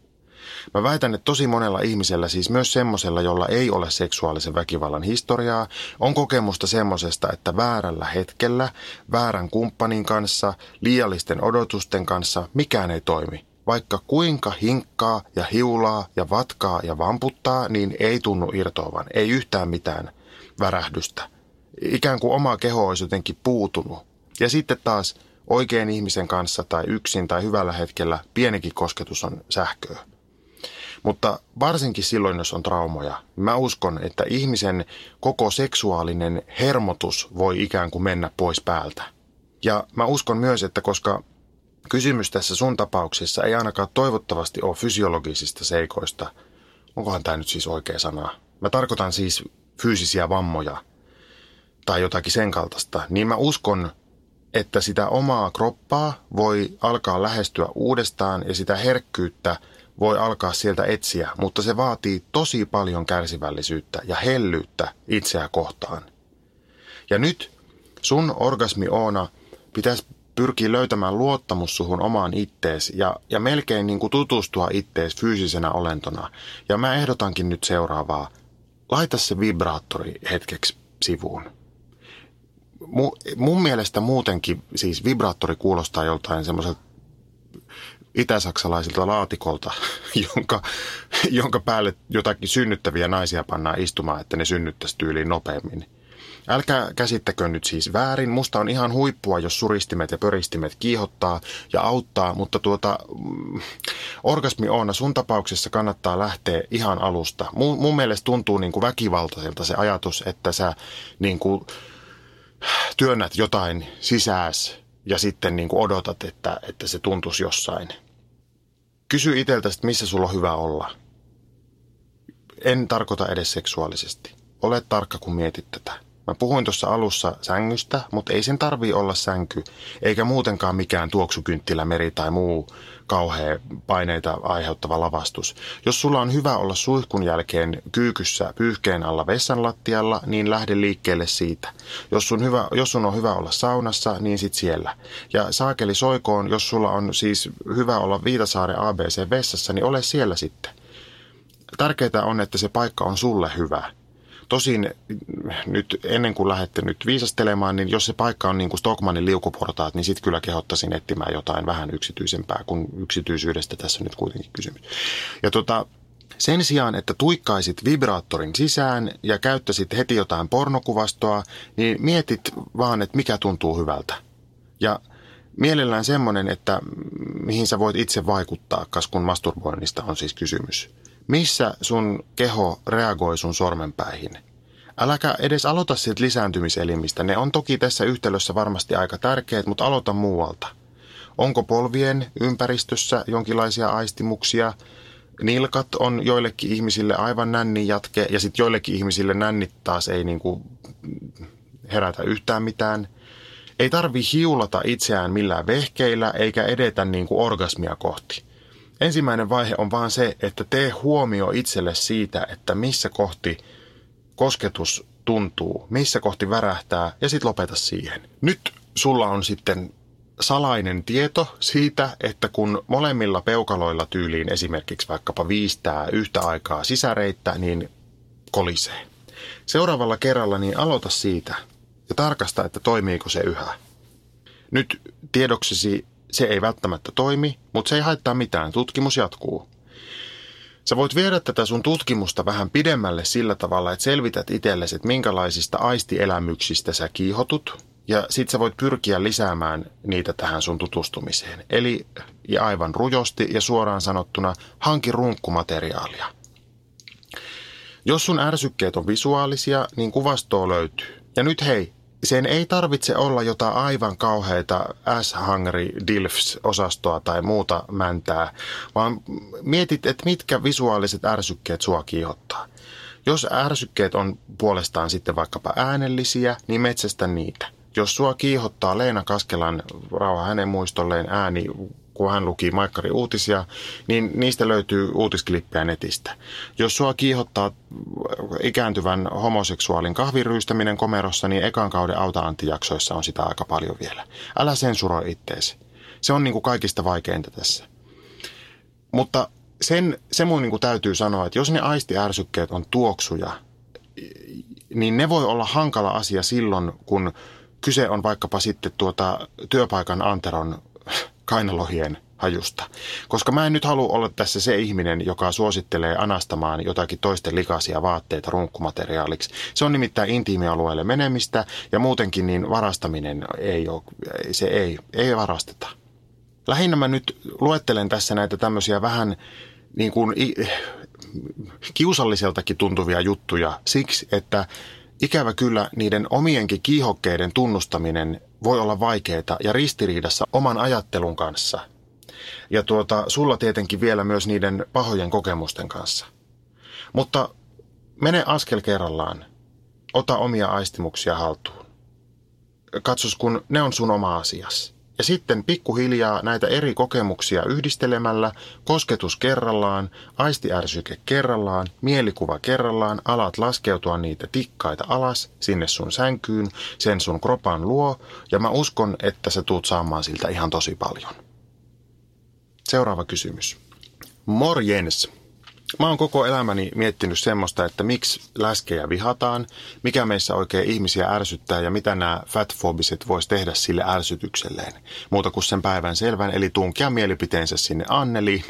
Mä väitän, että tosi monella ihmisellä, siis myös semmosella, jolla ei ole seksuaalisen väkivallan historiaa, on kokemusta semmosesta, että väärällä hetkellä, väärän kumppanin kanssa, liiallisten odotusten kanssa mikään ei toimi. Vaikka kuinka hinkkaa ja hiulaa ja vatkaa ja vamputtaa, niin ei tunnu irtoavan, ei yhtään mitään värähdystä ikään kuin oma keho olisi jotenkin puutunut. Ja sitten taas oikein ihmisen kanssa tai yksin tai hyvällä hetkellä pienikin kosketus on sähköä. Mutta varsinkin silloin, jos on traumoja, mä uskon, että ihmisen koko seksuaalinen hermotus voi ikään kuin mennä pois päältä. Ja mä uskon myös, että koska kysymys tässä sun tapauksessa ei ainakaan toivottavasti ole fysiologisista seikoista, onkohan tämä nyt siis oikea sana? Mä tarkoitan siis fyysisiä vammoja – tai jotakin sen kaltaista, niin mä uskon, että sitä omaa kroppaa voi alkaa lähestyä uudestaan ja sitä herkkyyttä voi alkaa sieltä etsiä, mutta se vaatii tosi paljon kärsivällisyyttä ja hellyyttä itseä kohtaan. Ja nyt sun orgasmi Oona pitäisi pyrkiä löytämään luottamus suhun omaan ittees ja, ja melkein niin kuin tutustua ittees fyysisenä olentona. Ja mä ehdotankin nyt seuraavaa. Laita se vibraattori hetkeksi sivuun mu, mun mielestä muutenkin siis vibraattori kuulostaa joltain semmoiselta itäsaksalaisilta laatikolta, jonka, jonka päälle jotakin synnyttäviä naisia pannaan istumaan, että ne synnyttäisi tyyliin nopeammin. Älkää käsittäkö nyt siis väärin. Musta on ihan huippua, jos suristimet ja pöristimet kiihottaa ja auttaa, mutta tuota, mm, orgasmi on, sun tapauksessa kannattaa lähteä ihan alusta. Mun, mun mielestä tuntuu niin kuin väkivaltaiselta se ajatus, että sä niin kuin, työnnät jotain sisääs ja sitten niin kuin odotat, että, että se tuntuisi jossain. Kysy itseltäsi, missä sulla on hyvä olla. En tarkoita edes seksuaalisesti. Ole tarkka, kun mietit tätä. Mä puhuin tuossa alussa sängystä, mutta ei sen tarvii olla sänky, eikä muutenkaan mikään tuoksukynttilämeri tai muu kauhea paineita aiheuttava lavastus. Jos sulla on hyvä olla suihkun jälkeen kyykyssä pyyhkeen alla vessan lattialla, niin lähde liikkeelle siitä. Jos sun, hyvä, jos sun on hyvä olla saunassa, niin sit siellä. Ja saakeli soikoon, jos sulla on siis hyvä olla Viitasaaren ABC vessassa, niin ole siellä sitten. Tärkeää on, että se paikka on sulle hyvä. Tosin nyt ennen kuin lähdette nyt viisastelemaan, niin jos se paikka on niin kuin Stockmanin liukuportaat, niin sitten kyllä kehottaisin etsimään jotain vähän yksityisempää, kun yksityisyydestä tässä nyt kuitenkin kysymys. Ja tota, sen sijaan, että tuikkaisit vibraattorin sisään ja käyttäisit heti jotain pornokuvastoa, niin mietit vaan, että mikä tuntuu hyvältä. Ja mielellään semmoinen, että mihin sä voit itse vaikuttaa, kas kun masturboinnista on siis kysymys. Missä sun keho reagoi sun sormenpäihin? Äläkä edes aloita siitä lisääntymiselimistä. Ne on toki tässä yhtälössä varmasti aika tärkeät, mutta aloita muualta. Onko polvien ympäristössä jonkinlaisia aistimuksia? Nilkat on joillekin ihmisille aivan nännin jatke ja sitten joillekin ihmisille nännit taas ei niinku herätä yhtään mitään. Ei tarvi hiulata itseään millään vehkeillä eikä edetä niinku orgasmia kohti. Ensimmäinen vaihe on vaan se, että tee huomio itselle siitä, että missä kohti kosketus tuntuu, missä kohti värähtää ja sitten lopeta siihen. Nyt sulla on sitten salainen tieto siitä, että kun molemmilla peukaloilla tyyliin esimerkiksi vaikkapa viistää yhtä aikaa sisäreittä, niin kolisee. Seuraavalla kerralla niin aloita siitä ja tarkasta, että toimiiko se yhä. Nyt tiedoksesi se ei välttämättä toimi, mutta se ei haittaa mitään. Tutkimus jatkuu. Sä voit viedä tätä sun tutkimusta vähän pidemmälle sillä tavalla, että selvität itsellesi, että minkälaisista aistielämyksistä sä kiihotut, ja sit sä voit pyrkiä lisäämään niitä tähän sun tutustumiseen. Eli ja aivan rujosti ja suoraan sanottuna hanki runkkumateriaalia. Jos sun ärsykkeet on visuaalisia, niin kuvastoa löytyy. Ja nyt hei, sen ei tarvitse olla jotain aivan kauheita S-Hungry Dilfs-osastoa tai muuta mäntää, vaan mietit, että mitkä visuaaliset ärsykkeet sua kiihottaa. Jos ärsykkeet on puolestaan sitten vaikkapa äänellisiä, niin metsästä niitä. Jos sua kiihottaa Leena Kaskelan rauha hänen muistolleen ääni kun hän luki Maikkari uutisia, niin niistä löytyy uutisklippejä netistä. Jos sua kiihottaa ikääntyvän homoseksuaalin kahviryystäminen komerossa, niin ekan kauden auta jaksoissa on sitä aika paljon vielä. Älä sensuroi itteesi. Se on niin kuin kaikista vaikeinta tässä. Mutta sen, se mun niin kuin täytyy sanoa, että jos ne aistiärsykkeet on tuoksuja, niin ne voi olla hankala asia silloin, kun kyse on vaikkapa sitten tuota työpaikan anteron kainalohien hajusta. Koska mä en nyt halua olla tässä se ihminen, joka suosittelee anastamaan jotakin toisten likaisia vaatteita runkkumateriaaliksi. Se on nimittäin intiimialueelle menemistä ja muutenkin niin varastaminen ei ole, se ei, ei varasteta. Lähinnä mä nyt luettelen tässä näitä tämmöisiä vähän niin kuin kiusalliseltakin tuntuvia juttuja siksi, että ikävä kyllä niiden omienkin kiihokkeiden tunnustaminen voi olla vaikeaa ja ristiriidassa oman ajattelun kanssa. Ja tuota, sulla tietenkin vielä myös niiden pahojen kokemusten kanssa. Mutta mene askel kerrallaan. Ota omia aistimuksia haltuun. Katsos, kun ne on sun oma asias. Ja sitten pikkuhiljaa näitä eri kokemuksia yhdistelemällä, kosketus kerrallaan, aistiärsyke kerrallaan, mielikuva kerrallaan, alat laskeutua niitä tikkaita alas sinne sun sänkyyn, sen sun kropan luo, ja mä uskon, että sä tuut saamaan siltä ihan tosi paljon. Seuraava kysymys. Morjens. Mä oon koko elämäni miettinyt semmoista, että miksi läskejä vihataan, mikä meissä oikein ihmisiä ärsyttää ja mitä nämä fatfobiset vois tehdä sille ärsytykselleen. Muuta kuin sen päivän selvän, eli tunkea mielipiteensä sinne Anneliin,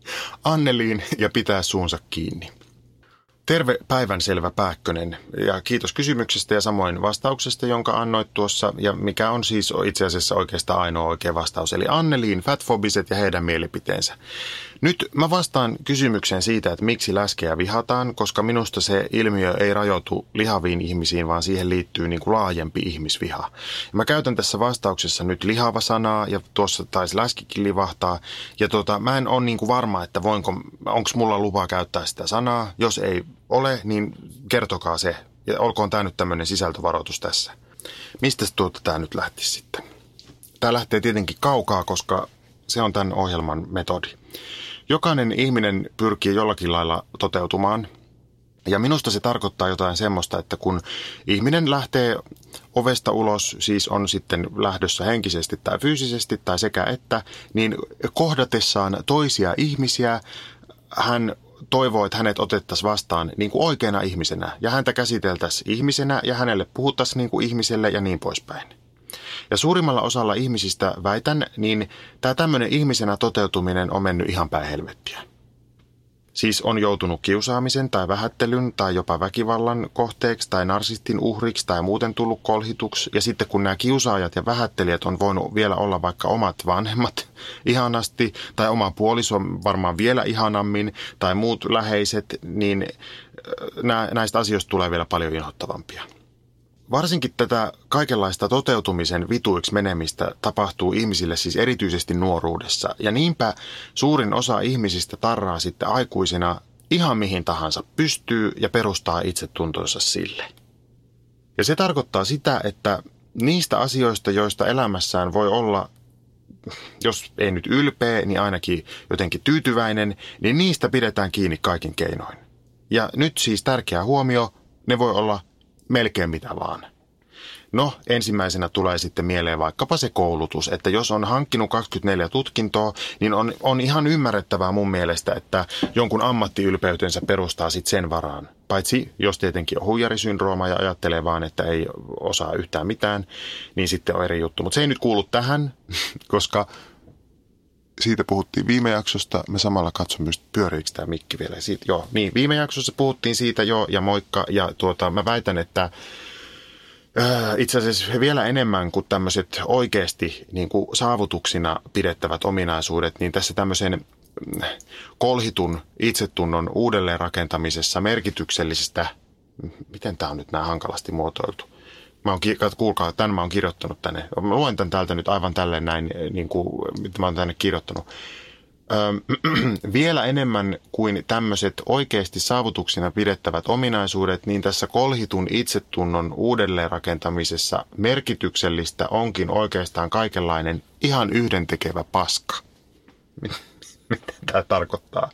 Anneliin ja pitää suunsa kiinni. Terve päivänselvä Pääkkönen ja kiitos kysymyksestä ja samoin vastauksesta, jonka annoit tuossa ja mikä on siis itse asiassa oikeastaan ainoa oikea vastaus. Eli Anneliin, fatfobiset ja heidän mielipiteensä. Nyt mä vastaan kysymykseen siitä, että miksi läskeä vihataan, koska minusta se ilmiö ei rajoitu lihaviin ihmisiin, vaan siihen liittyy niin kuin laajempi ihmisviha. Mä käytän tässä vastauksessa nyt lihava sanaa ja tuossa taisi läskikin livahtaa. Ja tota, mä en ole niin kuin varma, että voinko, onko mulla lupa käyttää sitä sanaa. Jos ei ole, niin kertokaa se Ja olkoon tämä nyt tämmöinen sisältövaroitus tässä. Mistä tuota tämä nyt lähti sitten? Tämä lähtee tietenkin kaukaa, koska se on tämän ohjelman metodi. Jokainen ihminen pyrkii jollakin lailla toteutumaan. Ja minusta se tarkoittaa jotain semmoista, että kun ihminen lähtee ovesta ulos, siis on sitten lähdössä henkisesti tai fyysisesti tai sekä että, niin kohdatessaan toisia ihmisiä hän toivoo, että hänet otettaisiin vastaan niin kuin oikeana ihmisenä ja häntä käsiteltäisiin ihmisenä ja hänelle puhuttaisiin niin kuin ihmiselle ja niin poispäin. Ja suurimmalla osalla ihmisistä väitän, niin tämä tämmöinen ihmisenä toteutuminen on mennyt ihan päin helvettiä. Siis on joutunut kiusaamisen tai vähättelyn tai jopa väkivallan kohteeksi tai narsistin uhriksi tai muuten tullut kolhituksi. Ja sitten kun nämä kiusaajat ja vähättelijät on voinut vielä olla vaikka omat vanhemmat ihanasti tai oma puoliso varmaan vielä ihanammin tai muut läheiset, niin näistä asioista tulee vielä paljon inhottavampia. Varsinkin tätä kaikenlaista toteutumisen vituiksi menemistä tapahtuu ihmisille siis erityisesti nuoruudessa. Ja niinpä suurin osa ihmisistä tarraa sitten aikuisina ihan mihin tahansa pystyy ja perustaa itsetuntonsa sille. Ja se tarkoittaa sitä, että niistä asioista, joista elämässään voi olla, jos ei nyt ylpeä, niin ainakin jotenkin tyytyväinen, niin niistä pidetään kiinni kaikin keinoin. Ja nyt siis tärkeä huomio, ne voi olla melkein mitä vaan. No, ensimmäisenä tulee sitten mieleen vaikkapa se koulutus, että jos on hankkinut 24 tutkintoa, niin on, on ihan ymmärrettävää mun mielestä, että jonkun ammattiylpeytensä perustaa sitten sen varaan. Paitsi jos tietenkin on huijarisyndrooma ja ajattelee vaan, että ei osaa yhtään mitään, niin sitten on eri juttu. Mutta se ei nyt kuulu tähän, koska siitä puhuttiin viime jaksosta. Me samalla katsomme myös, pyöriikö tämä mikki vielä. Siitä, joo, niin, viime jaksossa puhuttiin siitä jo ja moikka. Ja tuota, mä väitän, että itse asiassa vielä enemmän kuin tämmöiset oikeasti niin kuin saavutuksina pidettävät ominaisuudet, niin tässä tämmöisen mm, kolhitun itsetunnon uudelleenrakentamisessa merkityksellisestä, miten tämä on nyt näin hankalasti muotoiltu, Mä oon, kuulkaa, tämän mä oon kirjoittanut tänne. Mä luen tämän täältä nyt aivan tälleen näin, niin kuin, mitä mä oon tänne kirjoittanut. Öö, vielä enemmän kuin tämmöiset oikeasti saavutuksina pidettävät ominaisuudet, niin tässä kolhitun itsetunnon uudelleenrakentamisessa merkityksellistä onkin oikeastaan kaikenlainen ihan yhdentekevä paska. Mitä tämä tarkoittaa?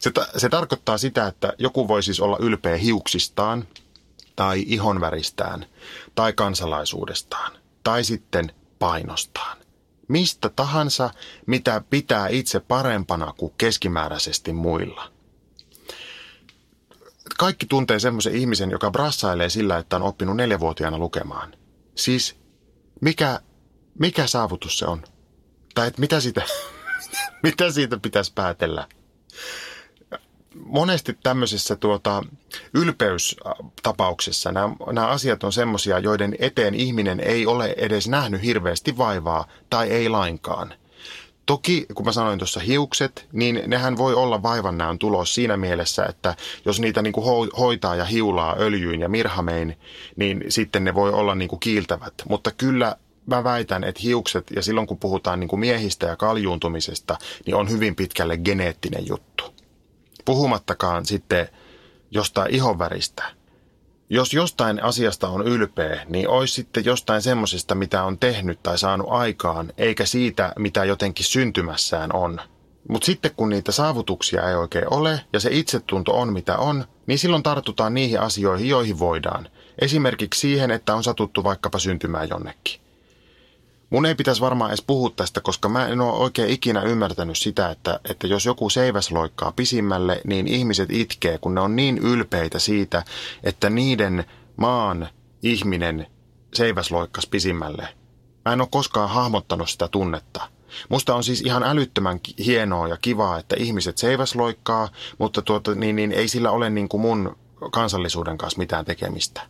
Se, ta- se tarkoittaa sitä, että joku voi siis olla ylpeä hiuksistaan – tai ihonväristään tai kansalaisuudestaan tai sitten painostaan. Mistä tahansa, mitä pitää itse parempana kuin keskimääräisesti muilla. Kaikki tuntee semmoisen ihmisen, joka brassailee sillä, että on oppinut neljävuotiaana lukemaan. Siis mikä, mikä saavutus se on? Tai että mitä siitä, mitä siitä pitäisi päätellä? Monesti tämmöisessä tuota, ylpeystapauksessa nämä, nämä asiat on semmoisia, joiden eteen ihminen ei ole edes nähnyt hirveästi vaivaa tai ei lainkaan. Toki, kun mä sanoin tuossa hiukset, niin nehän voi olla vaivannäön tulos siinä mielessä, että jos niitä niin kuin hoitaa ja hiulaa öljyyn ja mirhamein, niin sitten ne voi olla niin kuin kiiltävät. Mutta kyllä mä väitän, että hiukset, ja silloin kun puhutaan niin kuin miehistä ja kaljuuntumisesta, niin on hyvin pitkälle geneettinen juttu. Puhumattakaan sitten jostain ihonväristä. Jos jostain asiasta on ylpeä, niin olisi sitten jostain semmoisesta, mitä on tehnyt tai saanut aikaan, eikä siitä, mitä jotenkin syntymässään on. Mutta sitten kun niitä saavutuksia ei oikein ole ja se itsetunto on mitä on, niin silloin tartutaan niihin asioihin, joihin voidaan. Esimerkiksi siihen, että on satuttu vaikkapa syntymään jonnekin. Mun ei pitäisi varmaan edes puhua tästä, koska mä en ole oikein ikinä ymmärtänyt sitä, että, että jos joku seiväs loikkaa pisimmälle, niin ihmiset itkee, kun ne on niin ylpeitä siitä, että niiden maan ihminen seiväs loikkas pisimmälle. Mä en ole koskaan hahmottanut sitä tunnetta. Musta on siis ihan älyttömän hienoa ja kivaa, että ihmiset seiväsloikkaa, mutta tuota, niin, niin ei sillä ole niin kuin mun kansallisuuden kanssa mitään tekemistä.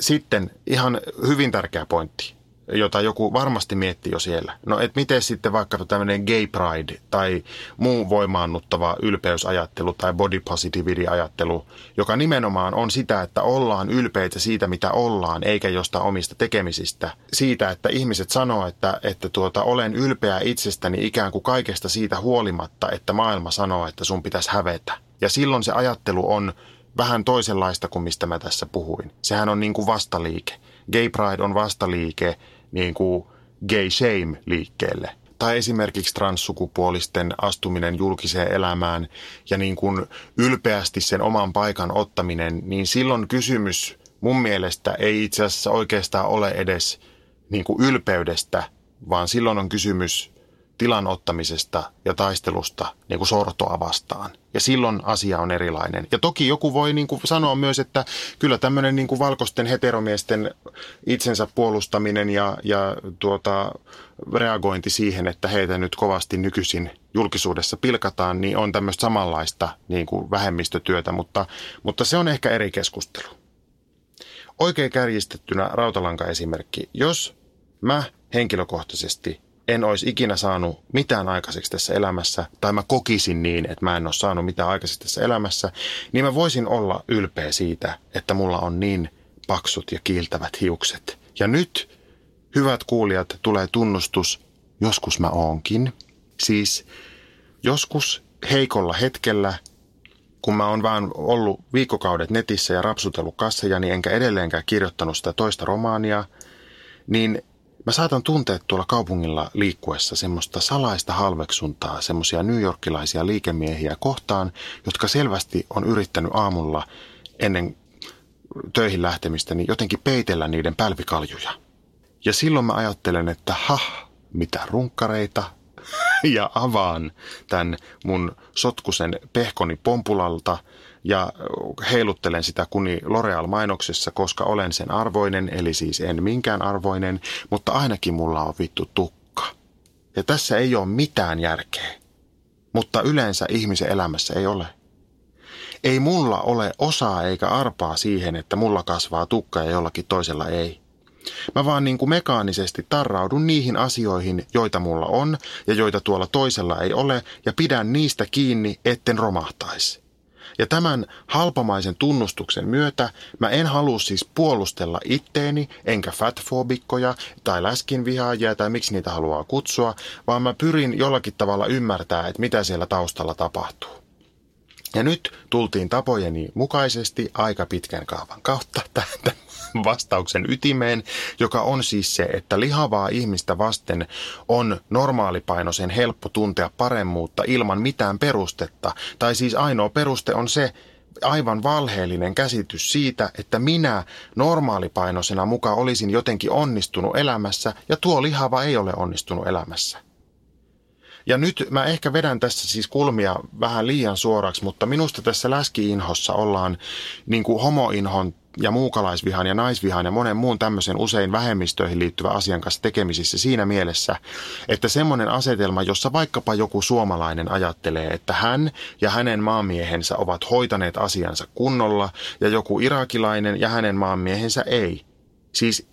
Sitten ihan hyvin tärkeä pointti jota joku varmasti miettii jo siellä. No et miten sitten vaikka tämmöinen gay pride tai muu voimaannuttava ylpeysajattelu tai body positivity-ajattelu, joka nimenomaan on sitä, että ollaan ylpeitä siitä, mitä ollaan, eikä jostain omista tekemisistä. Siitä, että ihmiset sanoo, että, että tuota, olen ylpeä itsestäni ikään kuin kaikesta siitä huolimatta, että maailma sanoo, että sun pitäisi hävetä. Ja silloin se ajattelu on vähän toisenlaista kuin mistä mä tässä puhuin. Sehän on niin kuin vastaliike. Gay Pride on vastaliike niin kuin gay shame liikkeelle. Tai esimerkiksi transsukupuolisten astuminen julkiseen elämään ja niin kuin ylpeästi sen oman paikan ottaminen, niin silloin kysymys mun mielestä ei itse asiassa oikeastaan ole edes niin kuin ylpeydestä, vaan silloin on kysymys tilan ottamisesta ja taistelusta niin kuin sortoa vastaan. Ja silloin asia on erilainen. Ja toki joku voi niin kuin sanoa myös, että kyllä tämmöinen niin kuin valkoisten heteromiesten itsensä puolustaminen ja, ja tuota, reagointi siihen, että heitä nyt kovasti nykyisin julkisuudessa pilkataan, niin on tämmöistä samanlaista niin kuin vähemmistötyötä, mutta, mutta se on ehkä eri keskustelu. Oikein kärjistettynä rautalanka-esimerkki. Jos mä henkilökohtaisesti en olisi ikinä saanut mitään aikaiseksi tässä elämässä, tai mä kokisin niin, että mä en ole saanut mitään aikaiseksi tässä elämässä, niin mä voisin olla ylpeä siitä, että mulla on niin paksut ja kiiltävät hiukset. Ja nyt, hyvät kuulijat, tulee tunnustus, joskus mä oonkin. Siis joskus heikolla hetkellä, kun mä oon vaan ollut viikkokaudet netissä ja rapsutellut kasseja, niin enkä edelleenkään kirjoittanut sitä toista romaania, niin Mä saatan tuntea tuolla kaupungilla liikkuessa semmoista salaista halveksuntaa semmoisia newyorkilaisia liikemiehiä kohtaan, jotka selvästi on yrittänyt aamulla ennen töihin lähtemistä niin jotenkin peitellä niiden pälvikaljuja. Ja silloin mä ajattelen, että ha, mitä runkkareita, ja avaan tämän mun sotkusen pehkoni pompulalta – ja heiluttelen sitä kuni L'Oreal-mainoksessa, koska olen sen arvoinen, eli siis en minkään arvoinen, mutta ainakin mulla on vittu tukka. Ja tässä ei ole mitään järkeä. Mutta yleensä ihmisen elämässä ei ole. Ei mulla ole osaa eikä arpaa siihen, että mulla kasvaa tukka ja jollakin toisella ei. Mä vaan niin kuin mekaanisesti tarraudun niihin asioihin, joita mulla on ja joita tuolla toisella ei ole, ja pidän niistä kiinni, etten romahtaisi. Ja tämän halpamaisen tunnustuksen myötä mä en halua siis puolustella itteeni, enkä fatfobikkoja tai läskinvihaajia tai miksi niitä haluaa kutsua, vaan mä pyrin jollakin tavalla ymmärtää, että mitä siellä taustalla tapahtuu. Ja nyt tultiin tapojeni mukaisesti aika pitkän kaavan kautta tähän vastauksen ytimeen, joka on siis se, että lihavaa ihmistä vasten on normaalipainoisen helppo tuntea paremmuutta ilman mitään perustetta. Tai siis ainoa peruste on se, aivan valheellinen käsitys siitä, että minä normaalipainoisena mukaan olisin jotenkin onnistunut elämässä ja tuo lihava ei ole onnistunut elämässä. Ja nyt mä ehkä vedän tässä siis kulmia vähän liian suoraksi, mutta minusta tässä läskiinhossa ollaan niin kuin homoinhon ja muukalaisvihan ja naisvihan ja monen muun tämmöisen usein vähemmistöihin liittyvä asian kanssa tekemisissä siinä mielessä, että semmoinen asetelma, jossa vaikkapa joku suomalainen ajattelee, että hän ja hänen maamiehensä ovat hoitaneet asiansa kunnolla ja joku irakilainen ja hänen maamiehensä ei. Siis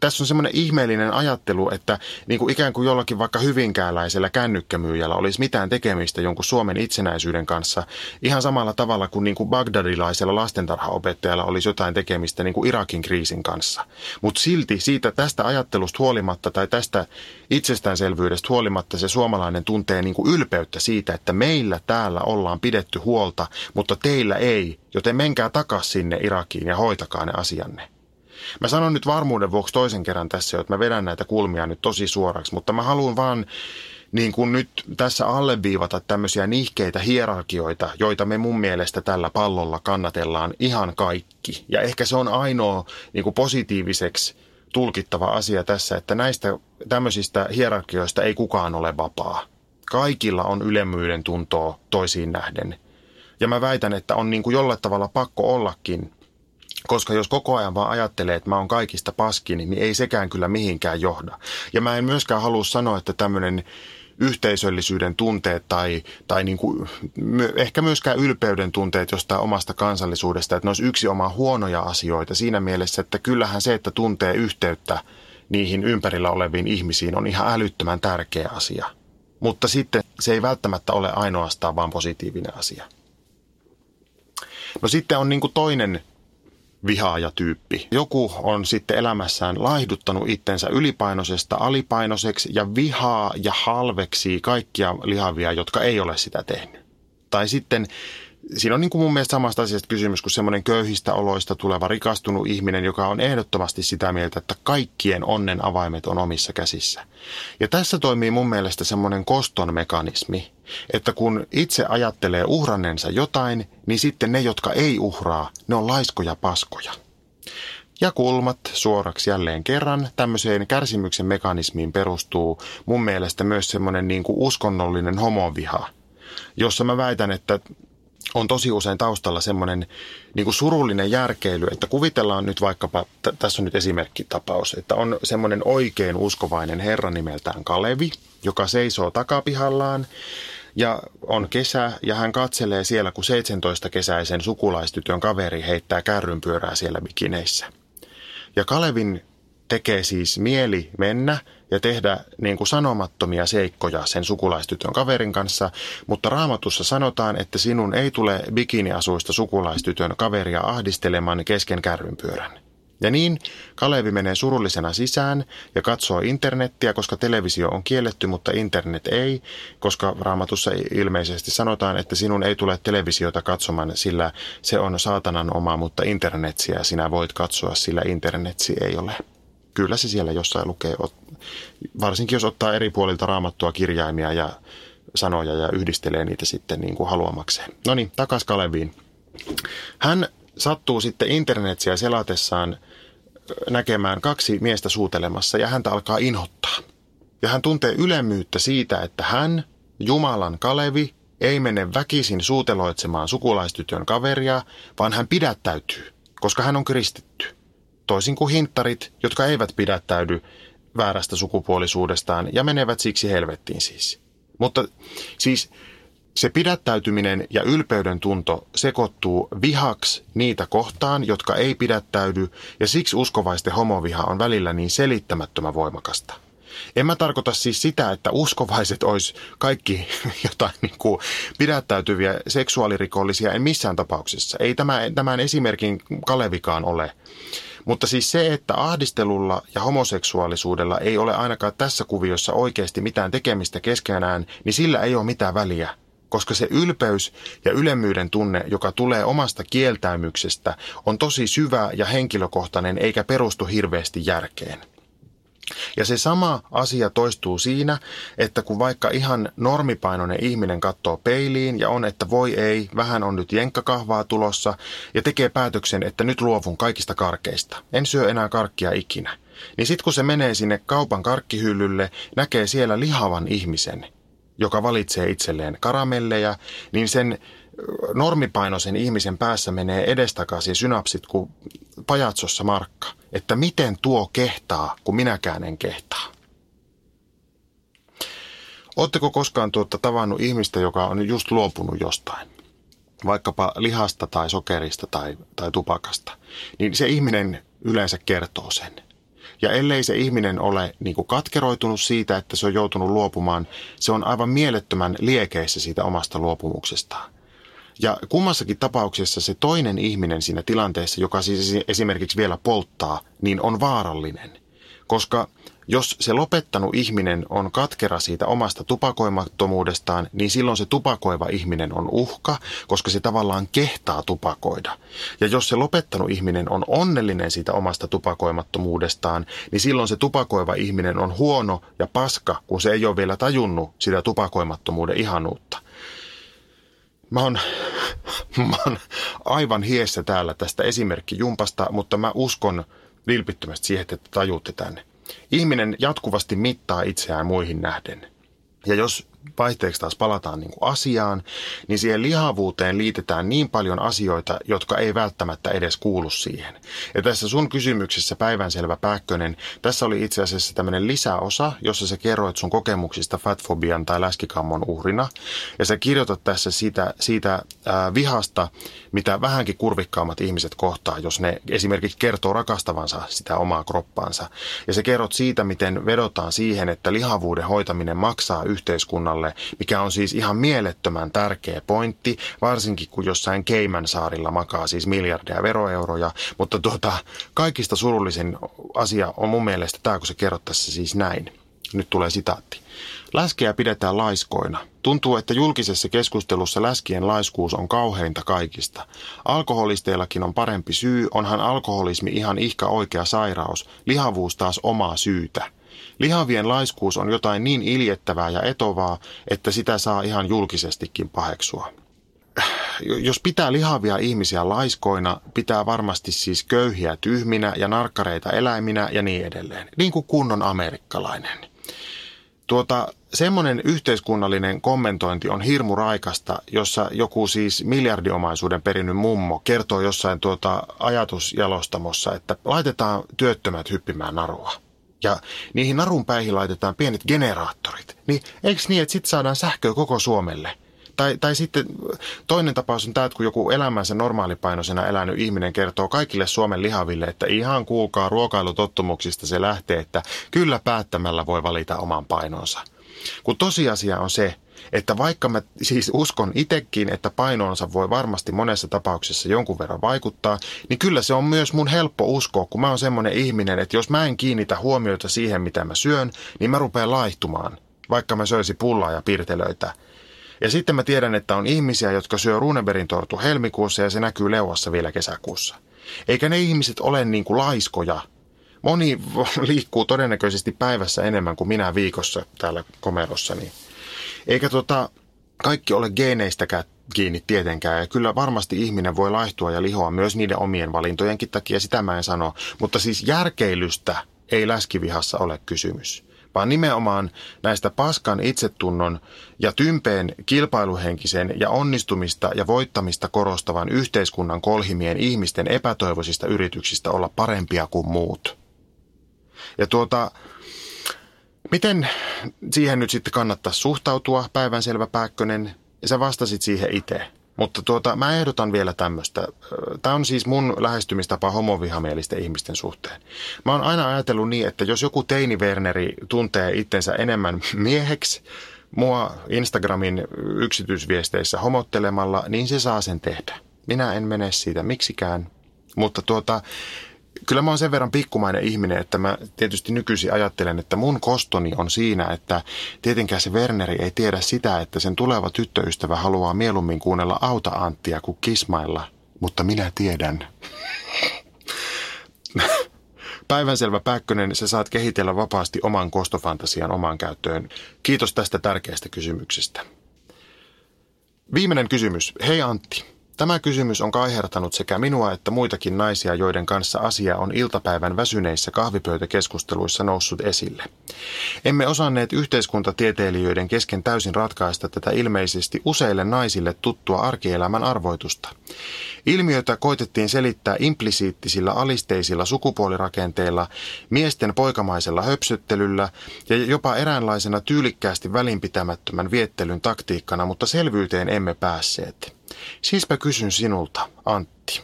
tässä on semmoinen ihmeellinen ajattelu, että niin kuin ikään kuin jollakin vaikka hyvinkääläisellä kännykkämyyjällä olisi mitään tekemistä jonkun Suomen itsenäisyyden kanssa, ihan samalla tavalla kuin, niin kuin Bagdadilaisella lastentarhaopettajalla olisi jotain tekemistä niin kuin Irakin kriisin kanssa. Mutta silti siitä tästä ajattelusta huolimatta tai tästä itsestäänselvyydestä huolimatta se suomalainen tuntee niin kuin ylpeyttä siitä, että meillä täällä ollaan pidetty huolta, mutta teillä ei, joten menkää takaisin sinne Irakiin ja hoitakaa ne asianne. Mä sanon nyt varmuuden vuoksi toisen kerran tässä, että mä vedän näitä kulmia nyt tosi suoraksi, mutta mä haluan vaan niin kuin nyt tässä alleviivata tämmöisiä nihkeitä hierarkioita, joita me mun mielestä tällä pallolla kannatellaan ihan kaikki. Ja ehkä se on ainoa niin kuin positiiviseksi tulkittava asia tässä, että näistä tämmöisistä hierarkioista ei kukaan ole vapaa. Kaikilla on ylemmyyden tuntoa toisiin nähden. Ja mä väitän, että on niin kuin jollain tavalla pakko ollakin koska jos koko ajan vaan ajattelee, että mä oon kaikista paskin, niin ei sekään kyllä mihinkään johda. Ja mä en myöskään halua sanoa, että tämmöinen yhteisöllisyyden tunteet tai, tai niin kuin, ehkä myöskään ylpeyden tunteet jostain omasta kansallisuudesta, että ne olisi yksi oma huonoja asioita siinä mielessä, että kyllähän se, että tuntee yhteyttä niihin ympärillä oleviin ihmisiin on ihan älyttömän tärkeä asia. Mutta sitten se ei välttämättä ole ainoastaan vaan positiivinen asia. No sitten on niin kuin toinen vihaajatyyppi. Joku on sitten elämässään laihduttanut itsensä ylipainoisesta alipainoiseksi ja vihaa ja halveksii kaikkia lihavia, jotka ei ole sitä tehnyt. Tai sitten siinä on niin kuin mun mielestä samasta asiasta kysymys kuin semmoinen köyhistä oloista tuleva rikastunut ihminen, joka on ehdottomasti sitä mieltä, että kaikkien onnen avaimet on omissa käsissä. Ja tässä toimii mun mielestä semmoinen koston mekanismi, että kun itse ajattelee uhrannensa jotain, niin sitten ne, jotka ei uhraa, ne on laiskoja paskoja. Ja kulmat suoraksi jälleen kerran. Tämmöiseen kärsimyksen mekanismiin perustuu mun mielestä myös semmoinen niin kuin uskonnollinen homoviha, jossa mä väitän, että on tosi usein taustalla semmoinen niin kuin surullinen järkeily, että kuvitellaan nyt vaikkapa, t- tässä on nyt esimerkkitapaus, että on semmoinen oikein uskovainen herra nimeltään Kalevi, joka seisoo takapihallaan ja on kesä ja hän katselee siellä, kun 17-kesäisen sukulaistytön kaveri heittää kärrynpyörää siellä bikineissä. Ja Kalevin tekee siis mieli mennä ja tehdä niin kuin sanomattomia seikkoja sen sukulaistytön kaverin kanssa, mutta raamatussa sanotaan, että sinun ei tule bikiniasuista sukulaistytön kaveria ahdistelemaan kesken kärrynpyörän. Ja niin Kalevi menee surullisena sisään ja katsoo internettiä, koska televisio on kielletty, mutta internet ei, koska raamatussa ilmeisesti sanotaan, että sinun ei tule televisiota katsomaan, sillä se on saatanan oma, mutta internetsiä sinä voit katsoa, sillä internetsi ei ole. Kyllä se siellä jossain lukee, varsinkin jos ottaa eri puolilta raamattua kirjaimia ja sanoja ja yhdistelee niitä sitten niin kuin haluamakseen. No niin, takas Kaleviin. Hän sattuu sitten internetsiä selatessaan näkemään kaksi miestä suutelemassa ja häntä alkaa inhottaa. Ja hän tuntee ylemmyyttä siitä, että hän, Jumalan Kalevi, ei mene väkisin suuteloitsemaan sukulaistytön kaveria, vaan hän pidättäytyy, koska hän on kristitty. Toisin kuin hintarit, jotka eivät pidättäydy väärästä sukupuolisuudestaan ja menevät siksi helvettiin siis. Mutta siis se pidättäytyminen ja ylpeyden tunto sekoittuu vihaksi niitä kohtaan, jotka ei pidättäydy, ja siksi uskovaisten homoviha on välillä niin selittämättömän voimakasta. En mä tarkoita siis sitä, että uskovaiset olisi kaikki jotain niin kuin pidättäytyviä seksuaalirikollisia, en missään tapauksessa. Ei tämä, tämän esimerkin Kalevikaan ole. Mutta siis se, että ahdistelulla ja homoseksuaalisuudella ei ole ainakaan tässä kuviossa oikeasti mitään tekemistä keskenään, niin sillä ei ole mitään väliä koska se ylpeys ja ylemmyyden tunne, joka tulee omasta kieltäymyksestä, on tosi syvä ja henkilökohtainen eikä perustu hirveästi järkeen. Ja se sama asia toistuu siinä, että kun vaikka ihan normipainoinen ihminen katsoo peiliin ja on, että voi ei, vähän on nyt jenkkakahvaa tulossa ja tekee päätöksen, että nyt luovun kaikista karkeista. En syö enää karkkia ikinä. Niin sitten kun se menee sinne kaupan karkkihyllylle, näkee siellä lihavan ihmisen, joka valitsee itselleen karamelleja, niin sen normipainoisen ihmisen päässä menee edestakaisin synapsit kuin pajatsossa markka. Että miten tuo kehtaa, kun minäkään en kehtaa. Oletteko koskaan tuota tavannut ihmistä, joka on just luopunut jostain? Vaikkapa lihasta tai sokerista tai, tai tupakasta. Niin se ihminen yleensä kertoo sen – ja ellei se ihminen ole niin kuin katkeroitunut siitä, että se on joutunut luopumaan, se on aivan mielettömän liekeissä siitä omasta luopumuksestaan. Ja kummassakin tapauksessa se toinen ihminen siinä tilanteessa, joka siis esimerkiksi vielä polttaa, niin on vaarallinen. Koska jos se lopettanut ihminen on katkera siitä omasta tupakoimattomuudestaan, niin silloin se tupakoiva ihminen on uhka, koska se tavallaan kehtaa tupakoida. Ja jos se lopettanut ihminen on onnellinen siitä omasta tupakoimattomuudestaan, niin silloin se tupakoiva ihminen on huono ja paska, kun se ei ole vielä tajunnut sitä tupakoimattomuuden ihanuutta. Mä oon, mä oon aivan hiessä täällä tästä esimerkkijumpasta, mutta mä uskon vilpittömästi siihen, että tajuutte tänne. Ihminen jatkuvasti mittaa itseään muihin nähden. Ja jos vaihteeksi taas palataan niin kuin asiaan, niin siihen lihavuuteen liitetään niin paljon asioita, jotka ei välttämättä edes kuulu siihen. Ja tässä sun kysymyksessä päivänselvä Pääkkönen, tässä oli itse asiassa tämmöinen lisäosa, jossa sä kerroit sun kokemuksista fatfobian tai läskikammon uhrina. Ja sä kirjoitat tässä siitä, siitä ää, vihasta, mitä vähänkin kurvikkaammat ihmiset kohtaa, jos ne esimerkiksi kertoo rakastavansa sitä omaa kroppaansa. Ja sä kerrot siitä, miten vedotaan siihen, että lihavuuden hoitaminen maksaa yhteiskunnalle mikä on siis ihan mielettömän tärkeä pointti, varsinkin kun jossain Keimansaarilla makaa siis miljardeja veroeuroja, mutta tuota, kaikista surullisin asia on mun mielestä tämä, kun se kerrot tässä siis näin. Nyt tulee sitaatti. Läskeä pidetään laiskoina. Tuntuu, että julkisessa keskustelussa läskien laiskuus on kauheinta kaikista. Alkoholisteillakin on parempi syy, onhan alkoholismi ihan ihka oikea sairaus, lihavuus taas omaa syytä. Lihavien laiskuus on jotain niin iljettävää ja etovaa, että sitä saa ihan julkisestikin paheksua. Jos pitää lihavia ihmisiä laiskoina, pitää varmasti siis köyhiä tyhminä ja narkkareita eläiminä ja niin edelleen. Niin kuin kunnon amerikkalainen. Tuota, semmoinen yhteiskunnallinen kommentointi on hirmu raikasta, jossa joku siis miljardiomaisuuden perinnyt mummo kertoo jossain tuota ajatusjalostamossa, että laitetaan työttömät hyppimään narua. Ja niihin narun päihin laitetaan pienet generaattorit. Niin eikö niin, että sitten saadaan sähköä koko Suomelle? Tai, tai sitten toinen tapaus on tämä, että kun joku elämänsä normaalipainoisena elänyt ihminen kertoo kaikille Suomen lihaville, että ihan kuulkaa ruokailutottumuksista se lähtee, että kyllä päättämällä voi valita oman painonsa. Kun tosiasia on se, että vaikka mä siis uskon itsekin, että painoonsa voi varmasti monessa tapauksessa jonkun verran vaikuttaa, niin kyllä se on myös mun helppo uskoa, kun mä oon semmoinen ihminen, että jos mä en kiinnitä huomiota siihen, mitä mä syön, niin mä rupean laihtumaan, vaikka mä söisi pullaa ja pirtelöitä. Ja sitten mä tiedän, että on ihmisiä, jotka syö Runeberin tortu helmikuussa ja se näkyy leuassa vielä kesäkuussa. Eikä ne ihmiset ole niin kuin laiskoja. Moni liikkuu todennäköisesti päivässä enemmän kuin minä viikossa täällä komerossani. Eikä tota, kaikki ole geeneistäkään kiinni tietenkään. Ja kyllä varmasti ihminen voi laihtua ja lihoa myös niiden omien valintojenkin takia, sitä mä en sano. Mutta siis järkeilystä ei läskivihassa ole kysymys vaan nimenomaan näistä paskan itsetunnon ja tympeen kilpailuhenkisen ja onnistumista ja voittamista korostavan yhteiskunnan kolhimien ihmisten epätoivoisista yrityksistä olla parempia kuin muut. Ja tuota, miten siihen nyt sitten kannattaa suhtautua, päivänselvä Pääkkönen? Sä vastasit siihen itse. Mutta tuota, mä ehdotan vielä tämmöistä. Tämä on siis mun lähestymistapa homovihamielisten ihmisten suhteen. Mä oon aina ajatellut niin, että jos joku teini Werneri tuntee itsensä enemmän mieheksi, mua Instagramin yksityisviesteissä homottelemalla, niin se saa sen tehdä. Minä en mene siitä miksikään. Mutta tuota, kyllä mä oon sen verran pikkumainen ihminen, että mä tietysti nykyisin ajattelen, että mun kostoni on siinä, että tietenkään se Werneri ei tiedä sitä, että sen tuleva tyttöystävä haluaa mieluummin kuunnella Auta Anttia kuin kismailla. Mutta minä tiedän. Päivänselvä Pääkkönen, sä saat kehitellä vapaasti oman kostofantasian omaan käyttöön. Kiitos tästä tärkeästä kysymyksestä. Viimeinen kysymys. Hei Antti. Tämä kysymys on kaihertanut sekä minua että muitakin naisia, joiden kanssa asia on iltapäivän väsyneissä kahvipöytäkeskusteluissa noussut esille. Emme osanneet yhteiskuntatieteilijöiden kesken täysin ratkaista tätä ilmeisesti useille naisille tuttua arkielämän arvoitusta. Ilmiötä koitettiin selittää implisiittisillä alisteisilla sukupuolirakenteilla, miesten poikamaisella höpsyttelyllä ja jopa eräänlaisena tyylikkäästi välinpitämättömän viettelyn taktiikkana, mutta selvyyteen emme päässeet. Siispä kysyn sinulta, Antti,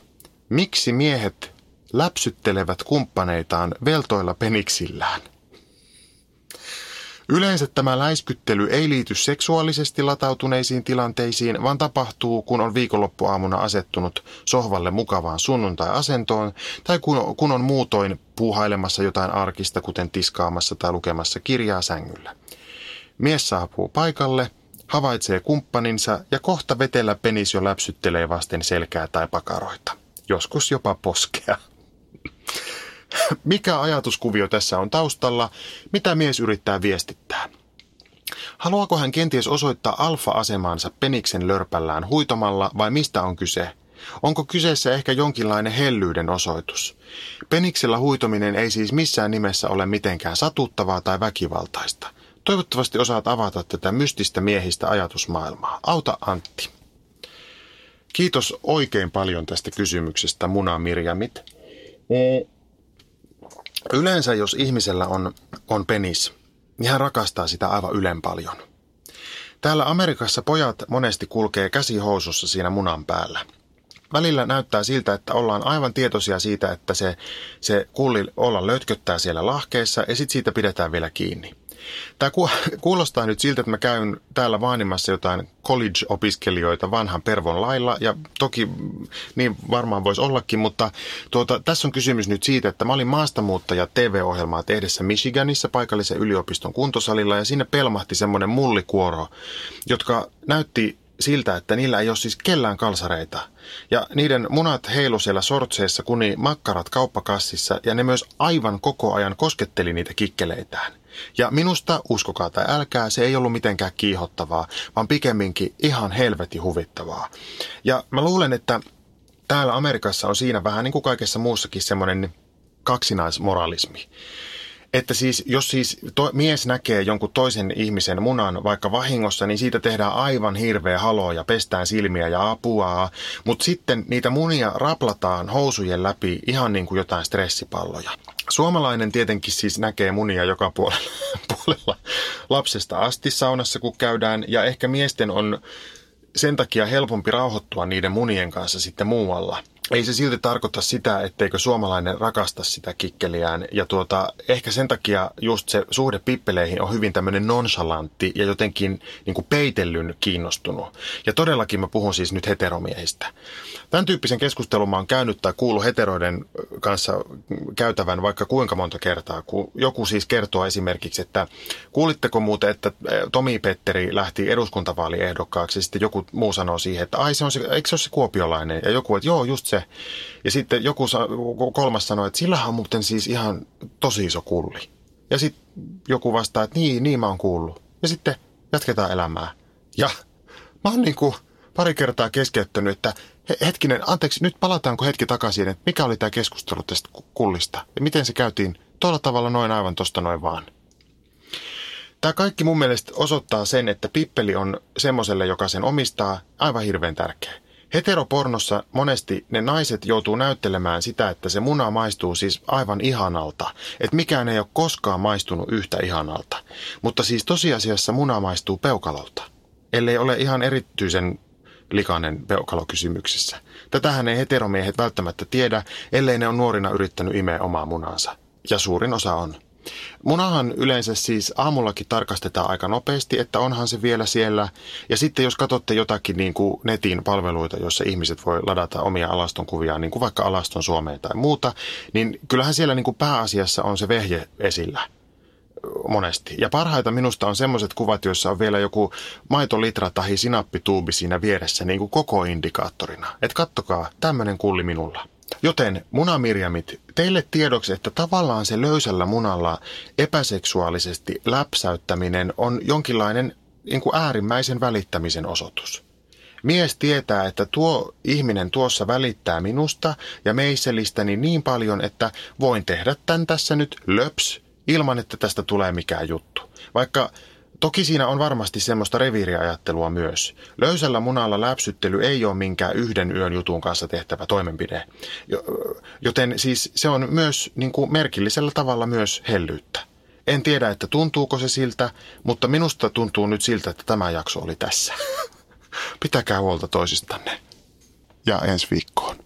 miksi miehet läpsyttelevät kumppaneitaan veltoilla peniksillään? Yleensä tämä läiskyttely ei liity seksuaalisesti latautuneisiin tilanteisiin, vaan tapahtuu, kun on viikonloppuaamuna asettunut sohvalle mukavaan sunnuntai-asentoon tai kun, kun on muutoin puuhailemassa jotain arkista, kuten tiskaamassa tai lukemassa kirjaa sängyllä. Mies saapuu paikalle, havaitsee kumppaninsa ja kohta vetellä penis jo läpsyttelee vasten selkää tai pakaroita. Joskus jopa poskea. Mikä ajatuskuvio tässä on taustalla? Mitä mies yrittää viestittää? Haluaako hän kenties osoittaa alfa-asemaansa peniksen lörpällään huitomalla vai mistä on kyse? Onko kyseessä ehkä jonkinlainen hellyyden osoitus? Peniksellä huitominen ei siis missään nimessä ole mitenkään satuttavaa tai väkivaltaista. Toivottavasti osaat avata tätä mystistä miehistä ajatusmaailmaa. Auta Antti. Kiitos oikein paljon tästä kysymyksestä, Muna Mirjamit. Mm. Yleensä jos ihmisellä on, on penis, niin hän rakastaa sitä aivan ylen paljon. Täällä Amerikassa pojat monesti kulkee käsihousussa siinä munan päällä. Välillä näyttää siltä, että ollaan aivan tietoisia siitä, että se, se kulli olla lötköttää siellä lahkeessa ja sitten siitä pidetään vielä kiinni. Tämä kuulostaa nyt siltä, että mä käyn täällä vaanimassa jotain college-opiskelijoita vanhan pervon lailla, ja toki niin varmaan voisi ollakin, mutta tuota, tässä on kysymys nyt siitä, että mä olin maastamuuttaja TV-ohjelmaa tehdessä Michiganissa paikallisen yliopiston kuntosalilla, ja sinne pelmahti semmoinen mullikuoro, jotka näytti siltä, että niillä ei ole siis kellään kalsareita. Ja niiden munat heilu siellä sortseissa, kuni makkarat kauppakassissa, ja ne myös aivan koko ajan kosketteli niitä kikkeleitään. Ja minusta, uskokaa tai älkää, se ei ollut mitenkään kiihottavaa, vaan pikemminkin ihan helvetin huvittavaa. Ja mä luulen, että täällä Amerikassa on siinä vähän niin kuin kaikessa muussakin semmoinen kaksinaismoralismi. Että siis, jos siis to, mies näkee jonkun toisen ihmisen munan vaikka vahingossa, niin siitä tehdään aivan hirveä halo ja pestään silmiä ja apua. Mutta sitten niitä munia raplataan housujen läpi ihan niin kuin jotain stressipalloja. Suomalainen tietenkin siis näkee munia joka puolella, puolella lapsesta asti saunassa, kun käydään. Ja ehkä miesten on sen takia helpompi rauhoittua niiden munien kanssa sitten muualla – ei se silti tarkoita sitä, etteikö suomalainen rakasta sitä kikkeliään. Ja tuota, ehkä sen takia just se suhde pippeleihin on hyvin tämmöinen nonchalantti ja jotenkin niin kuin peitellyn kiinnostunut. Ja todellakin mä puhun siis nyt heteromiehistä. Tämän tyyppisen keskustelun mä oon käynyt tai kuullut heteroiden kanssa käytävän vaikka kuinka monta kertaa. Kun joku siis kertoo esimerkiksi, että kuulitteko muuten, että Tomi Petteri lähti eduskuntavaaliehdokkaaksi ja sitten joku muu sanoo siihen, että ai se on se, eikö se ole se kuopiolainen? Ja joku, että joo, just se. Ja sitten joku kolmas sanoi, että sillä on muuten siis ihan tosi iso kulli. Ja sitten joku vastaa, että niin, niin mä oon kuullut. Ja sitten jatketaan elämää. Ja mä oon niin kuin pari kertaa keskeyttänyt, että hetkinen, anteeksi, nyt palataanko hetki takaisin, että mikä oli tämä keskustelu tästä kullista ja miten se käytiin tuolla tavalla noin aivan tosta noin vaan. Tämä kaikki mun mielestä osoittaa sen, että pippeli on semmoiselle, joka sen omistaa, aivan hirveän tärkeä. Heteropornossa monesti ne naiset joutuu näyttelemään sitä, että se muna maistuu siis aivan ihanalta. Että mikään ei ole koskaan maistunut yhtä ihanalta. Mutta siis tosiasiassa muna maistuu peukalolta. Ellei ole ihan erityisen likainen peukalokysymyksissä. Tätähän ei heteromiehet välttämättä tiedä, ellei ne on nuorina yrittänyt imeä omaa munansa. Ja suurin osa on. Munahan yleensä siis aamullakin tarkastetaan aika nopeasti, että onhan se vielä siellä. Ja sitten jos katsotte jotakin niin kuin netin palveluita, joissa ihmiset voi ladata omia alastonkuviaan, niin kuin vaikka alaston Suomeen tai muuta, niin kyllähän siellä niin kuin pääasiassa on se vehje esillä monesti. Ja parhaita minusta on semmoiset kuvat, joissa on vielä joku maitolitra tai sinappituubi siinä vieressä niin kuin koko indikaattorina. Että kattokaa, tämmöinen kulli minulla. Joten munamirjamit, teille tiedoksi, että tavallaan se löysällä munalla epäseksuaalisesti läpsäyttäminen on jonkinlainen niin kuin äärimmäisen välittämisen osoitus. Mies tietää, että tuo ihminen tuossa välittää minusta ja meisselistäni niin paljon, että voin tehdä tämän tässä nyt löps ilman, että tästä tulee mikään juttu. Vaikka Toki siinä on varmasti semmoista reviiriajattelua myös. Löysällä munalla läpsyttely ei ole minkään yhden yön jutun kanssa tehtävä toimenpide. Joten siis se on myös niin kuin merkillisellä tavalla myös hellyyttä. En tiedä, että tuntuuko se siltä, mutta minusta tuntuu nyt siltä, että tämä jakso oli tässä. Pitäkää huolta toisistanne. Ja ensi viikkoon.